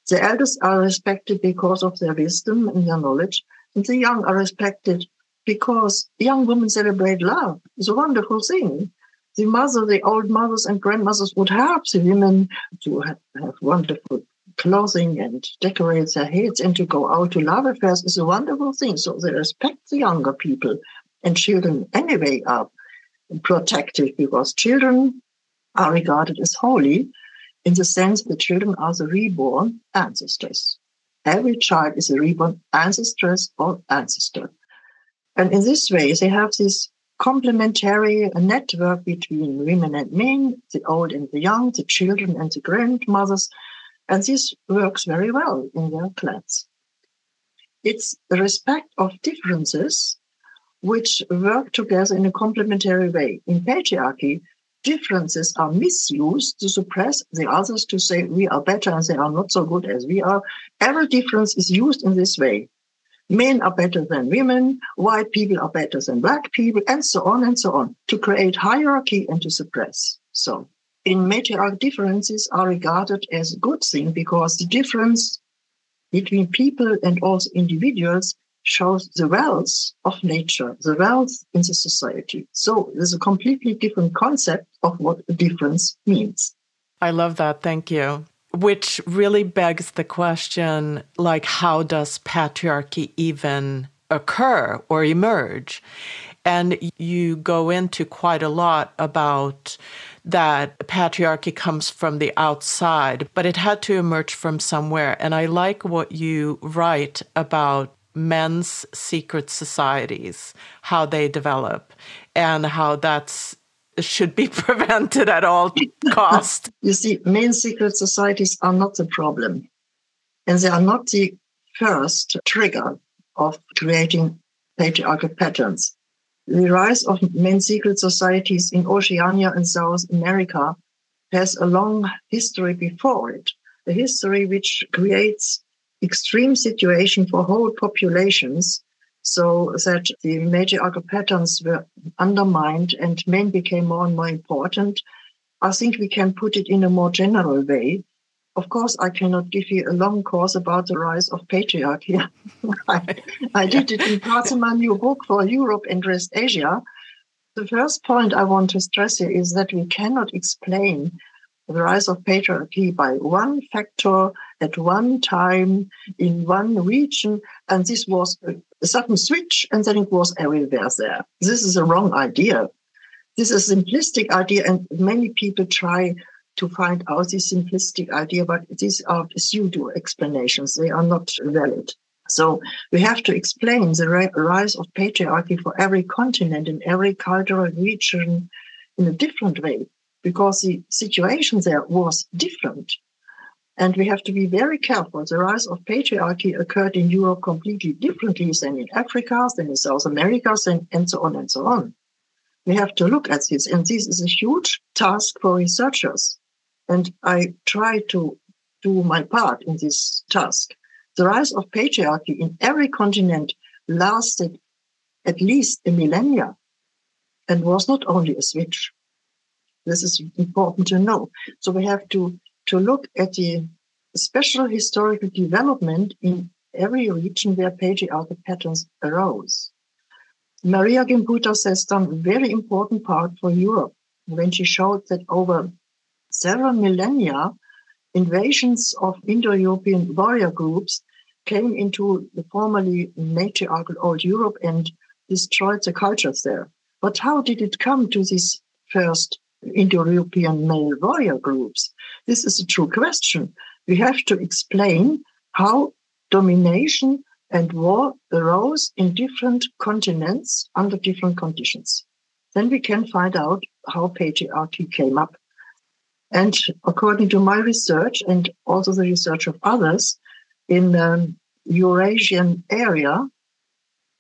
The elders are respected because of their wisdom and their knowledge, and the young are respected because young women celebrate love. It's a wonderful thing. The mother, the old mothers and grandmothers would help the women to have, have wonderful clothing and decorate their heads and to go out to love affairs is a wonderful thing. So they respect the younger people. And children, anyway, are protected because children are regarded as holy in the sense that children are the reborn ancestors. Every child is a reborn ancestress or ancestor. And in this way, they have this complementary network between women and men, the old and the young, the children and the grandmothers, and this works very well in their clans. It's the respect of differences which work together in a complementary way. In patriarchy, differences are misused to suppress the others to say we are better and they are not so good as we are. Every difference is used in this way. Men are better than women, white people are better than black people, and so on and so on, to create hierarchy and to suppress. So in matriarch differences are regarded as a good thing because the difference between people and also individuals shows the wealth of nature, the wealth in the society. So there's a completely different concept of what a difference means. I love that. Thank you. Which really begs the question like, how does patriarchy even occur or emerge? And you go into quite a lot about that patriarchy comes from the outside, but it had to emerge from somewhere. And I like what you write about men's secret societies, how they develop, and how that's should be <laughs> prevented at all <laughs> cost. you see, men's secret societies are not the problem, and they are not the first trigger of creating patriarchal patterns. The rise of men's secret societies in Oceania and South America has a long history before it, a history which creates extreme situation for whole populations so that the matriarchal patterns were undermined and men became more and more important. I think we can put it in a more general way. Of course, I cannot give you a long course about the rise of patriarchy. <laughs> I, I did it in parts of my new book for Europe and West Asia. The first point I want to stress here is that we cannot explain the rise of patriarchy by one factor at one time in one region, and this was a sudden switch, and then it was everywhere there. This is a wrong idea. This is a simplistic idea, and many people try to find out this simplistic idea, but these are pseudo explanations. They are not valid. So we have to explain the rise of patriarchy for every continent in every cultural region in a different way because the situation there was different. And we have to be very careful. The rise of patriarchy occurred in Europe completely differently than in Africa, than in South America, and, and so on and so on. We have to look at this. And this is a huge task for researchers. And I try to do my part in this task. The rise of patriarchy in every continent lasted at least a millennia and was not only a switch. This is important to know. So we have to, to look at the special historical development in every region where patriarchal patterns arose. Marija Gimbutas has done a very important part for Europe when she showed that over several millennia, invasions of Indo-European warrior groups came into the formerly matriarchal old Europe and destroyed the cultures there. But how did it come to these first Indo-European male warrior groups? This is a true question. We have to explain how domination and war arose in different continents under different conditions. Then we can find out how patriarchy came up. And according to my research and also the research of others in the Eurasian area,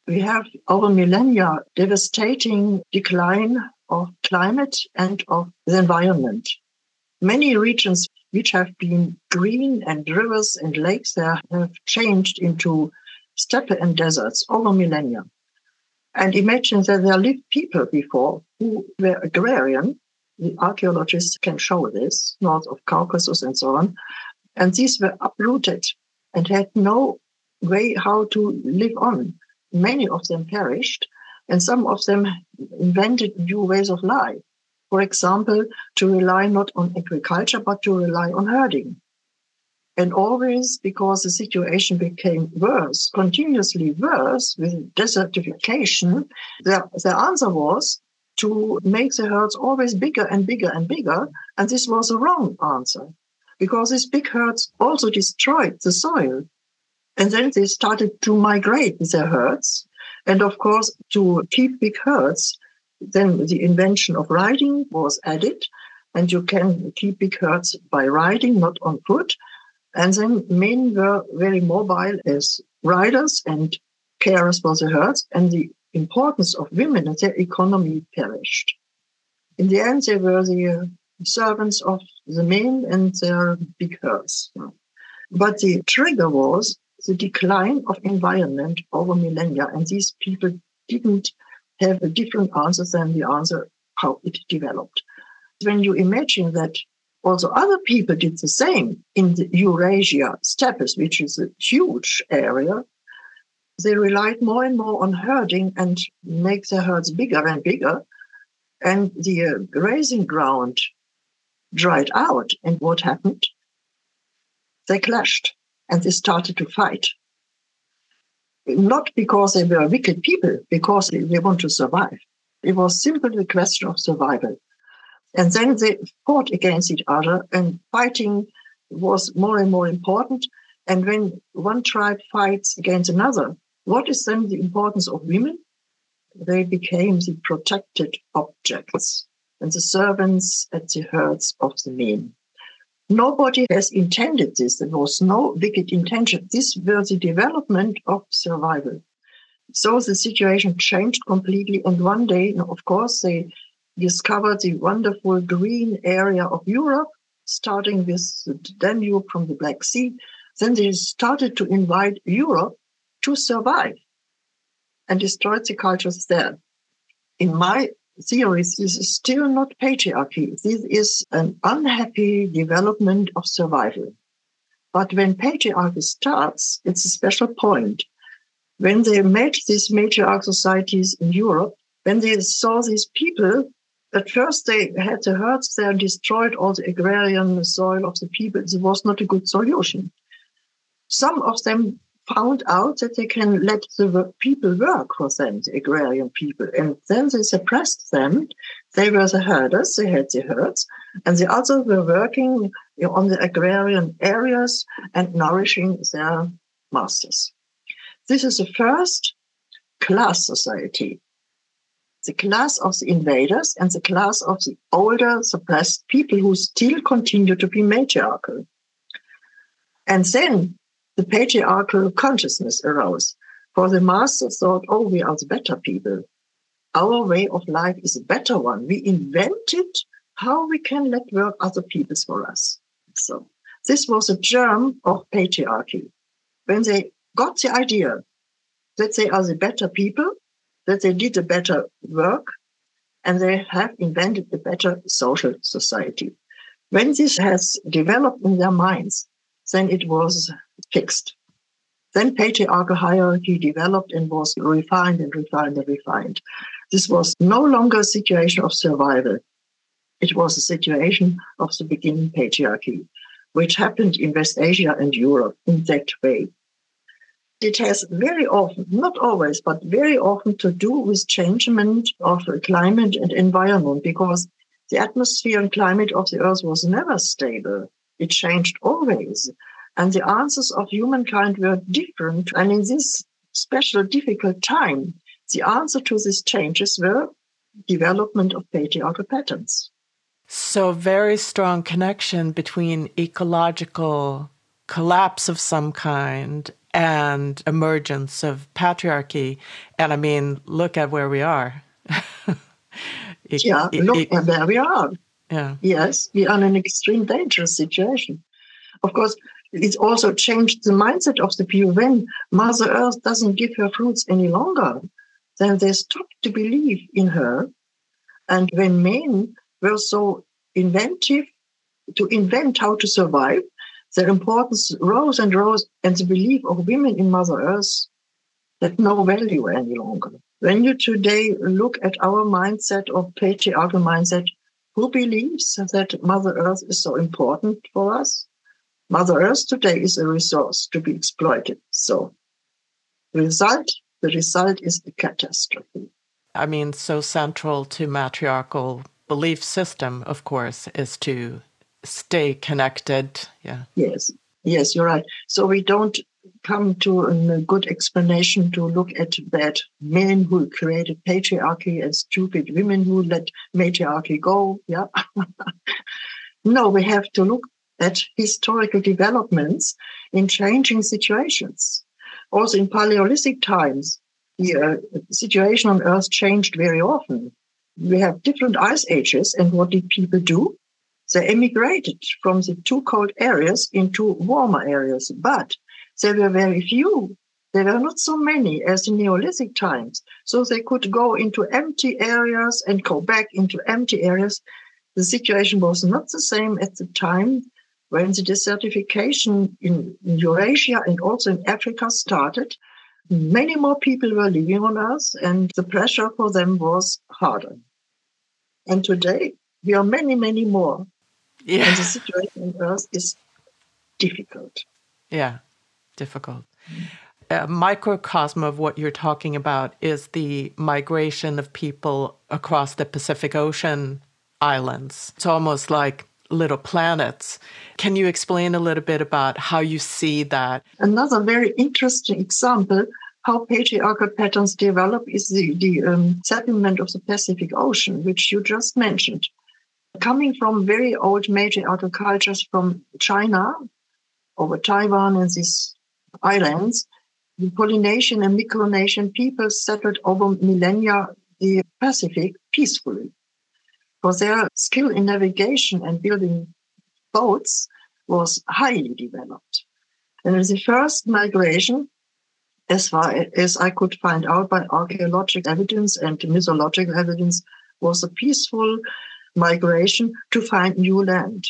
we have over millennia devastating decline of climate and of the environment. Many regions which have been green and rivers and lakes there have changed into steppe and deserts over millennia. And imagine that there lived people before who were agrarian. The archaeologists can show this, north of Caucasus and so on. And these were uprooted and had no way how to live on. Many of them perished, and some of them invented new ways of life. For example, to rely not on agriculture, but to rely on herding. And always because the situation became worse, continuously worse with desertification, the, the answer was to make the herds always bigger and bigger and bigger. And this was a wrong answer because these big herds also destroyed the soil. And then they started to migrate their herds. And of course, to keep big herds, then the invention of riding was added. And you can keep big herds by riding, not on foot. And then men were very mobile as riders and carers for the herds, and the importance of women and their economy perished. In the end, they were the servants of the men and their big herds. But the trigger was the decline of environment over millennia, and these people didn't have a different answer than the answer how it developed. When you imagine that also other people did the same in the Eurasia steppes, which is a huge area, they relied more and more on herding and make their herds bigger and bigger. And the uh, grazing ground dried out. And what happened? They clashed and they started to fight. Not because they were wicked people, because they, they want to survive. It was simply a question of survival. And then they fought against each other, and fighting was more and more important. And when one tribe fights against another, what is then the importance of women? They became the protected objects and the servants at the herds of the men. Nobody has intended this. There was no wicked intention. This was the development of survival. So the situation changed completely. And one day, of course, they discovered the wonderful green area of Europe, starting with the Danube from the Black Sea. Then they started to invite Europe to survive and destroyed the cultures there. In my theories, this is still not patriarchy. This is an unhappy development of survival. But when patriarchy starts, it's a special point. When they met these matriarch societies in Europe, when they saw these people, at first they had the herds there and destroyed all the agrarian soil of the people. It was not a good solution. Some of them found out that they can let the people work for them, the agrarian people, and then they suppressed them They were the herders, they had the herds, and the others were working on the agrarian areas and nourishing their masters. This is the first class society the class of the invaders and the class of the older suppressed people who still continue to be matriarchal. And then the patriarchal consciousness arose. For the masters thought, oh, we are the better people. Our way of life is a better one. We invented how we can let work other peoples for us. So this was a germ of patriarchy. When they got the idea that they are the better people, that they did a better work, and they have invented a better social society. When this has developed in their minds, then it was fixed. Then patriarchal hierarchy developed and was refined and refined and refined. This was no longer a situation of survival. It was a situation of the beginning patriarchy, which happened in West Asia and Europe in that way. It has very often, not always, but very often to do with changement of climate and environment because the atmosphere and climate of the earth was never stable. It changed always. And the answers of humankind were different. And in this special difficult time, the answer to these changes were development of patriarchal patterns. So, very strong connection between ecological collapse of some kind and emergence of patriarchy. And I mean, look at where we are. <laughs> it, yeah, it, look it, at where we are. Yeah. Yes, we are in an extreme dangerous situation. Of course, it's also changed the mindset of the people. When Mother Earth doesn't give her fruits any longer, then they stop to believe in her. And when men were so inventive to invent how to survive, their importance rose and rose, and the belief of women in Mother Earth had no value any longer. When you today look at our mindset of patriarchal mindset, who believes that Mother Earth is so important for us? Mother Earth today is a resource to be exploited. So, result the result is a catastrophe. I mean, so central to matriarchal belief system, of course, is to stay connected. Yeah. Yes. Yes, you're right. So we don't come to a good explanation to look at that men who created patriarchy and stupid women who let matriarchy go. Yeah. <laughs> no, we have to look at historical developments in changing situations. Also in Paleolithic times, the uh, situation on Earth changed very often. We have different ice ages, and what did people do? They emigrated from the too cold areas into warmer areas, but there were very few. There were not so many as in Neolithic times. So they could go into empty areas and go back into empty areas. The situation was not the same at the time when the desertification in, Eurasia and also in Africa started. Many more people were living on Earth, and the pressure for them was harder. And today, we are many, many more. Yeah. And the situation on Earth is difficult. Yeah, difficult. A microcosm of what you're talking about is the migration of people across the Pacific Ocean islands. It's almost like little planets. Can you explain a little bit about how you see that? Another very interesting example how patriarchal patterns develop is the, the um, settlement of the Pacific Ocean, which you just mentioned. Coming from very old matriarchal cultures from China over Taiwan and these islands, the Polynesian and Micronesian people settled over millennia the Pacific peacefully. For their skill in navigation and building boats was highly developed. And the first migration, as far as I could find out by archaeological evidence and mythological evidence, was a peaceful migration to find new land.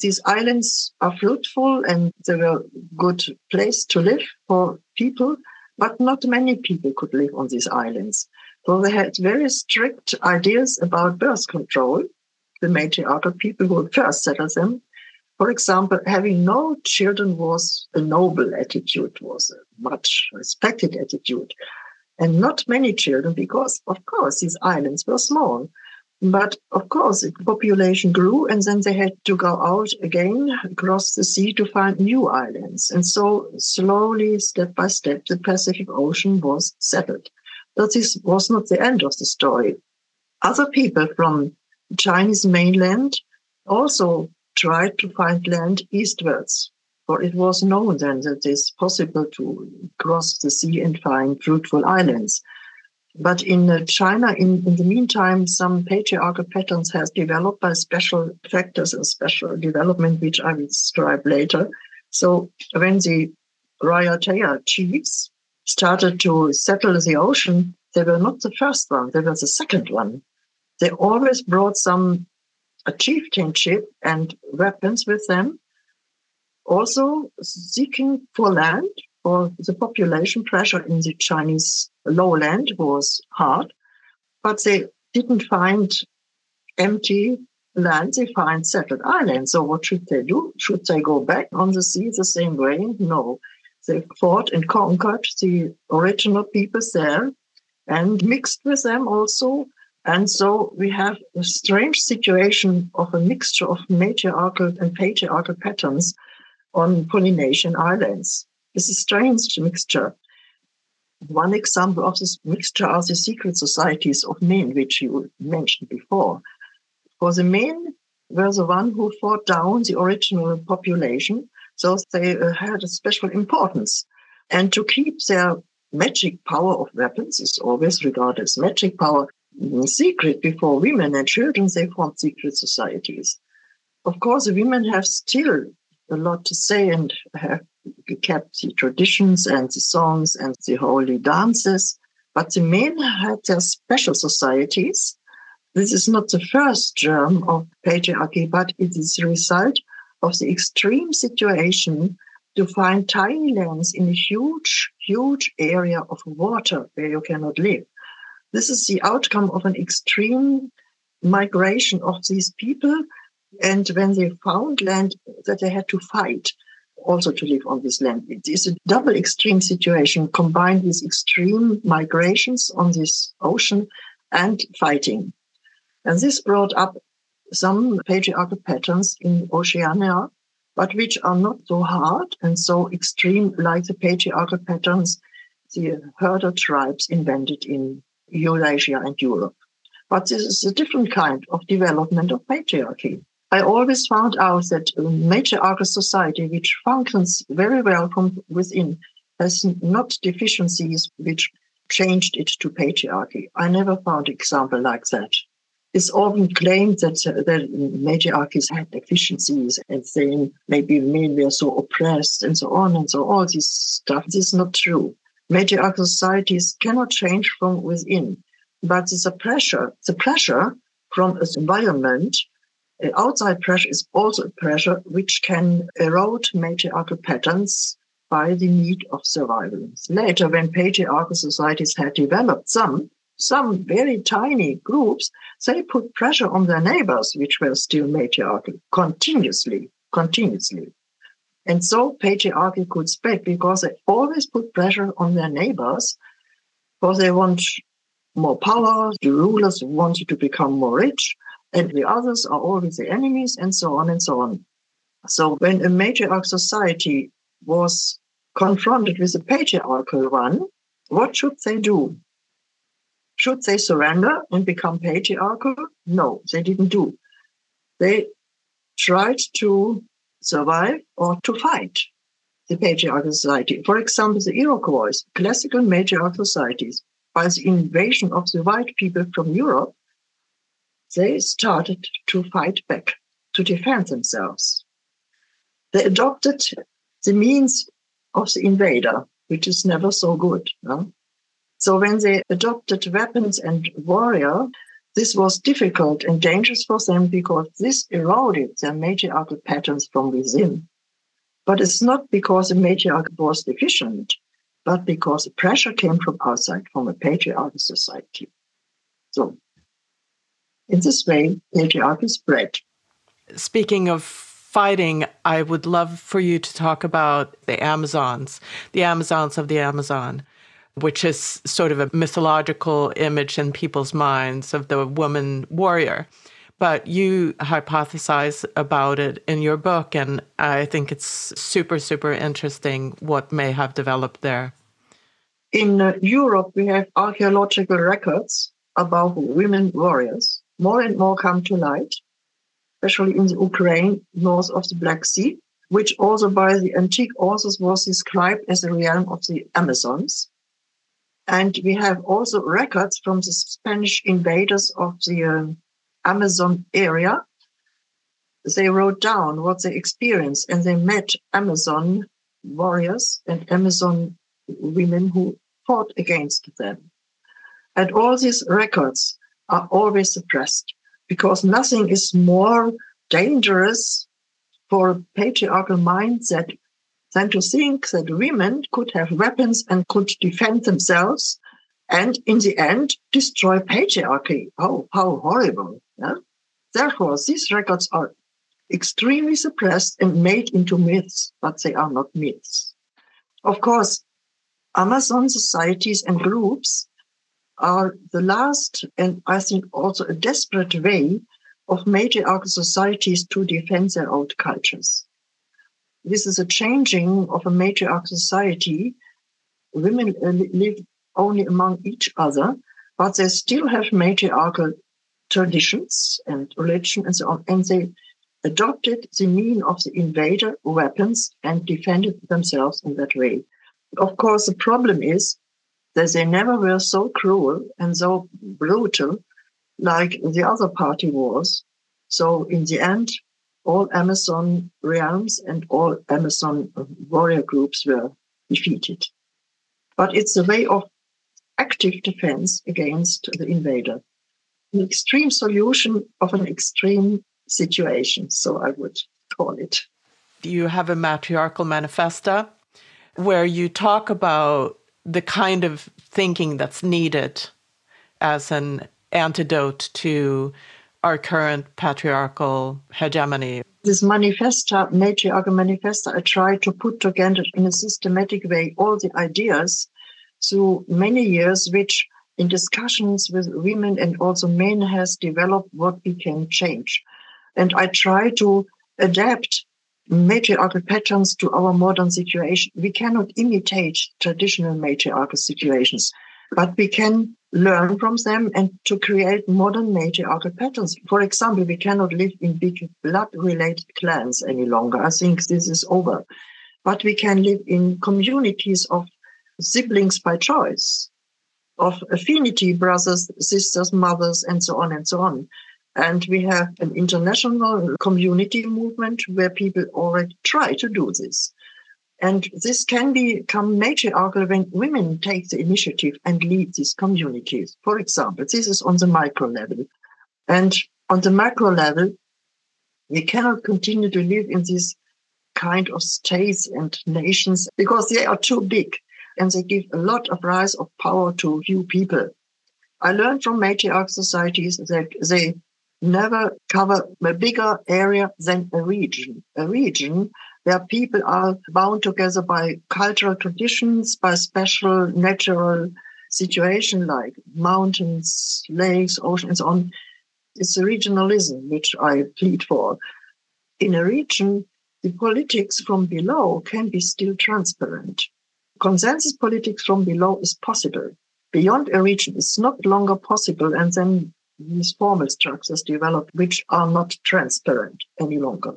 These islands are fruitful and they were a good place to live for people, but not many people could live on these islands. So they had very strict ideas about birth control, the matriarchal people who first settled them. For example, having no children was a noble attitude, was a much respected attitude. And not many children, because of course these islands were small. But of course, the population grew, and then they had to go out again across the sea to find new islands. And so, slowly, step by step, the Pacific Ocean was settled. But this was not the end of the story. Other people from Chinese mainland also tried to find land eastwards, for it was known then that it's possible to cross the sea and find fruitful islands. But in uh, China, in, in the meantime, some patriarchal patterns has developed by special factors and special development, which I will describe later. So when the Rayataya chiefs started to settle the ocean, they were not the first one, they were the second one. They always brought some chieftainship and weapons with them, also seeking for land for the population pressure in the Chinese lowland was hard, but they didn't find empty land, they find settled islands. So what should they do? Should they go back on the sea the same way? No. They fought and conquered the original peoples there and mixed with them also. And so we have a strange situation of a mixture of matriarchal and patriarchal patterns on Polynesian islands. It's a strange mixture. One example of this mixture are the secret societies of men, which you mentioned before. For the men were the one who fought down the original population, so they uh, had a special importance. And to keep their magic power of weapons is always regarded as magic power secret before women and children, they formed secret societies. Of course, the women have still a lot to say and have kept the traditions and the songs and the holy dances. But the men had their special societies. This is not the first germ of patriarchy, but it is the result of the extreme situation to find tiny lands in a huge, huge area of water where you cannot live. This is the outcome of an extreme migration of these people. And when they found land that they had to fight also to live on this land. It is a double extreme situation combined with extreme migrations on this ocean and fighting. And this brought up some patriarchal patterns in Oceania, but which are not so hard and so extreme like the patriarchal patterns the herder tribes invented in Eurasia and Europe. But this is a different kind of development of patriarchy. I always found out that a matriarchal society, which functions very well from within, has not deficiencies which changed it to patriarchy. I never found example like that. It's often claimed that uh, the matriarchies had deficiencies and saying maybe men were so oppressed and so on and so all this stuff. This is not true. Matriarchal societies cannot change from within, but the pressure, the pressure from its environment outside pressure is also a pressure which can erode matriarchal patterns by the need of survival. Later, when patriarchal societies had developed some, some very tiny groups, they put pressure on their neighbors, which were still matriarchal, continuously, continuously. And so patriarchy could spread because they always put pressure on their neighbors because they want more power. The rulers wanted to become more rich and the others are always the enemies, and so on and so on. So when a matriarch society was confronted with a patriarchal one, what should they do? Should they surrender and become patriarchal? No, they didn't do. They tried to survive or to fight the patriarchal society. For example, the Iroquois, classical matriarchal societies, by the invasion of the white people from Europe, they started to fight back, to defend themselves. They adopted the means of the invader, which is never so good. So when they adopted weapons and warrior, this was difficult and dangerous for them because this eroded their matriarchal patterns from within. But it's not because the matriarch was deficient, but because the pressure came from outside, from a patriarchal society. So in this way, patriarchy spread. Speaking of fighting, I would love for you to talk about the Amazons, the Amazons of the Amazon. Which is sort of a mythological image in people's minds of the woman warrior. But you hypothesize about it in your book, and I think it's super, super interesting what may have developed there. In uh, Europe, we have archaeological records about women warriors. More and more come to light, especially in the Ukraine, north of the Black Sea, which also by the antique authors was described as the realm of the Amazons. And we have also records from the Spanish invaders of the uh, Amazon area. They wrote down what they experienced and they met Amazon warriors and Amazon women who fought against them. And all these records are always suppressed because nothing is more dangerous for a patriarchal mindset than to think that women could have weapons and could defend themselves and in the end destroy patriarchy. Oh, how horrible. Yeah? Therefore, these records are extremely suppressed and made into myths, but they are not myths. Of course, Amazon societies and groups are the last and I think also a desperate way of matriarchal societies to defend their old cultures. This is a changing of a matriarchal society. Women uh, live only among each other, but they still have matriarchal traditions and religion and so on, and they adopted the mean of the invader weapons and defended themselves in that way. Of course, the problem is that they never were so cruel and so brutal like the other party was. So in the end, all Amazon realms and all Amazon warrior groups were defeated. But it's a way of active defense against the invader, an extreme solution of an extreme situation, so I would call it. You have a matriarchal manifesto where you talk about the kind of thinking that's needed as an antidote to our current patriarchal hegemony. This manifesta, matriarchal manifesta, I try to put together in a systematic way all the ideas through many years, which in discussions with women and also men has developed what we can change. And I try to adapt matriarchal patterns to our modern situation. We cannot imitate traditional matriarchal situations, but we can learn from them and to create modern matriarchal patterns. For example, we cannot live in big blood related clans any longer. I think this is over. But we can live in communities of siblings by choice, of affinity, brothers, sisters, mothers, and so on and so on. And we have an international community movement where people already try to do this. And this can become matriarchal when women take the initiative and lead these communities. For example, this is on the micro level. And on the macro level, we cannot continue to live in these kind of states and nations because they are too big and they give a lot of rise of power to few people. I learned from matriarch societies that they never cover a bigger area than a region. A region where people are bound together by cultural traditions, by special natural situation like mountains, lakes, oceans, and so on. It's regionalism which I plead for. In a region, the politics from below can be still transparent. Consensus politics from below is possible. Beyond a region, it's not longer possible, and then these formal structures develop which are not transparent any longer.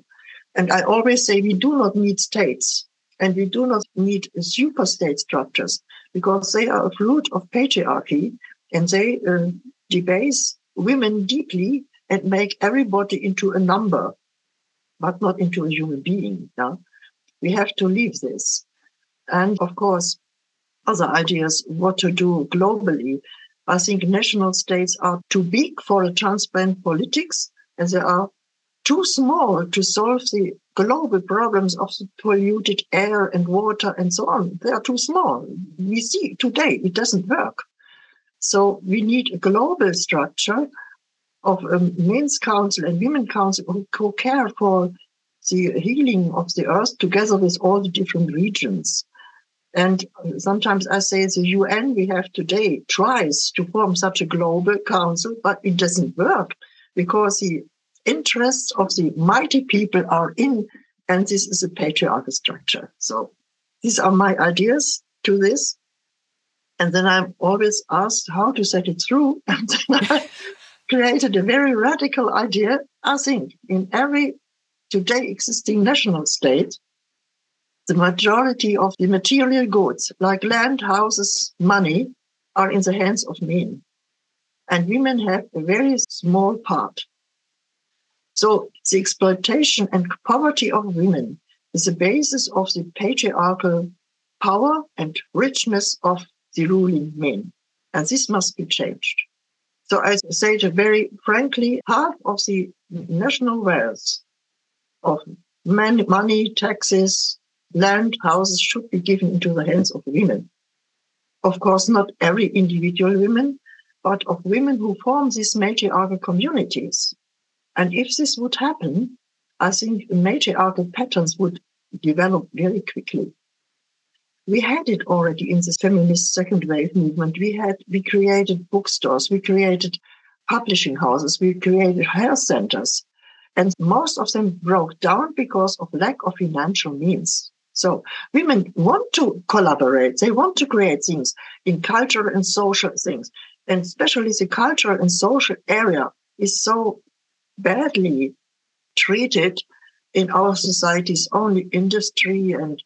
And I always say we do not need states and we do not need super state structures because they are a fruit of patriarchy and they uh, debase women deeply and make everybody into a number, but not into a human being. Yeah? We have to leave this. And of course, other ideas what to do globally I think national states are too big for a transparent politics, and they are too small to solve the global problems of the polluted air and water and so on. They are too small. We see today it doesn't work. So we need a global structure of a men's council and women's council who, who care for the healing of the earth together with all the different regions. And sometimes I say the UN we have today tries to form such a global council, but it doesn't work because the interests of the mighty people are in, and this is a patriarchal structure. So these are my ideas to this. And then I'm always asked how to set it through. <laughs> And then I <laughs> created a very radical idea. I think in every today existing national state, the majority of the material goods, like land, houses, money, are in the hands of men. And women have a very small part. So the exploitation and poverty of women is the basis of the patriarchal power and richness of the ruling men. And this must be changed. So I say it very frankly, half of the national wealth of money, taxes, land, houses should be given into the hands of women. Of course, not every individual woman, but of women who form these matriarchal communities. And if this would happen, I think matriarchal patterns would develop very quickly. We had it already in the feminist second wave movement. We had we created bookstores, we created publishing houses, we created health centers, and most of them broke down because of lack of financial means. So women want to collaborate. They want to create things in cultural and social things. And especially the cultural and social area is so badly treated in our societies, only industry and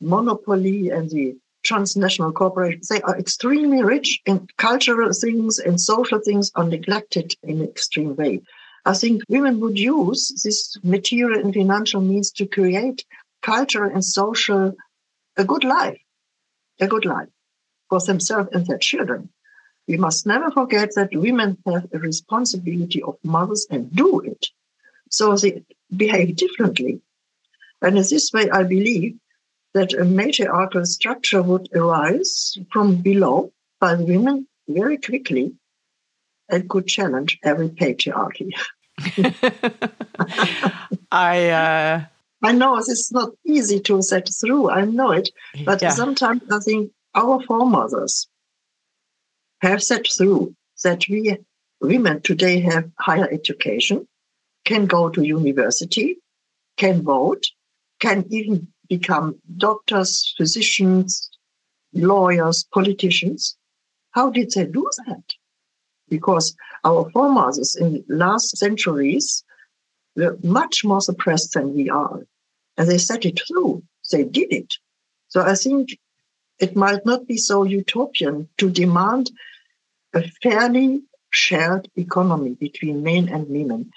monopoly and the transnational corporations. They are extremely rich in cultural things and social things are neglected in an extreme way. I think women would use this material and financial means to create cultural and social, a good life, a good life for themselves and their children. We must never forget that women have a responsibility of mothers and do it. So they behave differently. And in this way, I believe that a matriarchal structure would arise from below by women very quickly and could challenge every patriarchy. <laughs> I uh, I know it's not easy to set through. I know it, but yeah. sometimes I think our foremothers have set through that we women today have higher education, can go to university, can vote, can even become doctors, physicians, lawyers, politicians. How did they do that? Because our foremothers in last centuries were much more suppressed than we are. And they set it through. They did it. So I think it might not be so utopian to demand a fairly shared economy between men and women.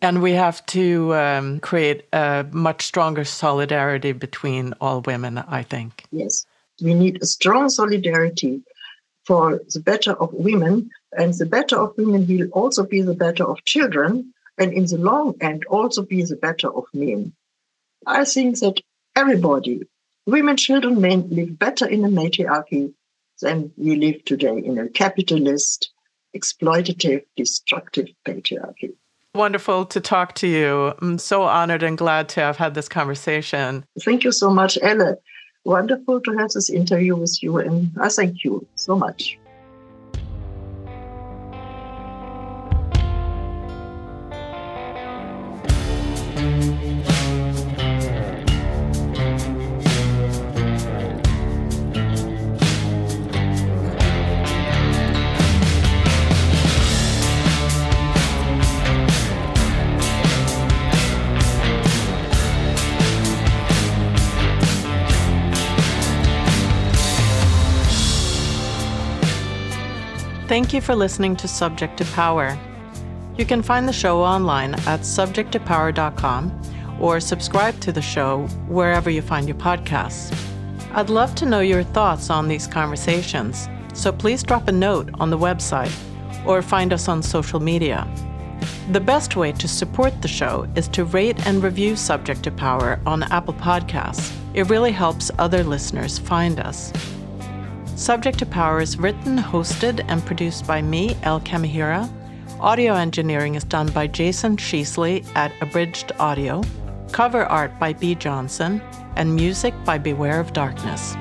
And we have to um, create a much stronger solidarity between all women, I think. Yes, we need a strong solidarity for the better of women, and the better of women will also be the better of children, and in the long end, also be the better of men. I think that everybody, women, children, men, live better in a matriarchy than we live today in a capitalist, exploitative, destructive patriarchy. Wonderful to talk to you. I'm so honored and glad to have had this conversation. Thank you so much, Ella. Wonderful to have this interview with you, and I thank you so much. Thank you for listening to Subject to Power. You can find the show online at subjecttopower.com or subscribe to the show wherever you find your podcasts. I'd love to know your thoughts on these conversations, so please drop a note on the website or find us on social media. The best way to support the show is to rate and review Subject to Power on Apple Podcasts. It really helps other listeners find us. Subject to Power is written, hosted, and produced by me, El Kamihira. Audio engineering is done by Jason Sheasley at Abridged Audio. Cover art by B. Johnson, and music by Beware of Darkness.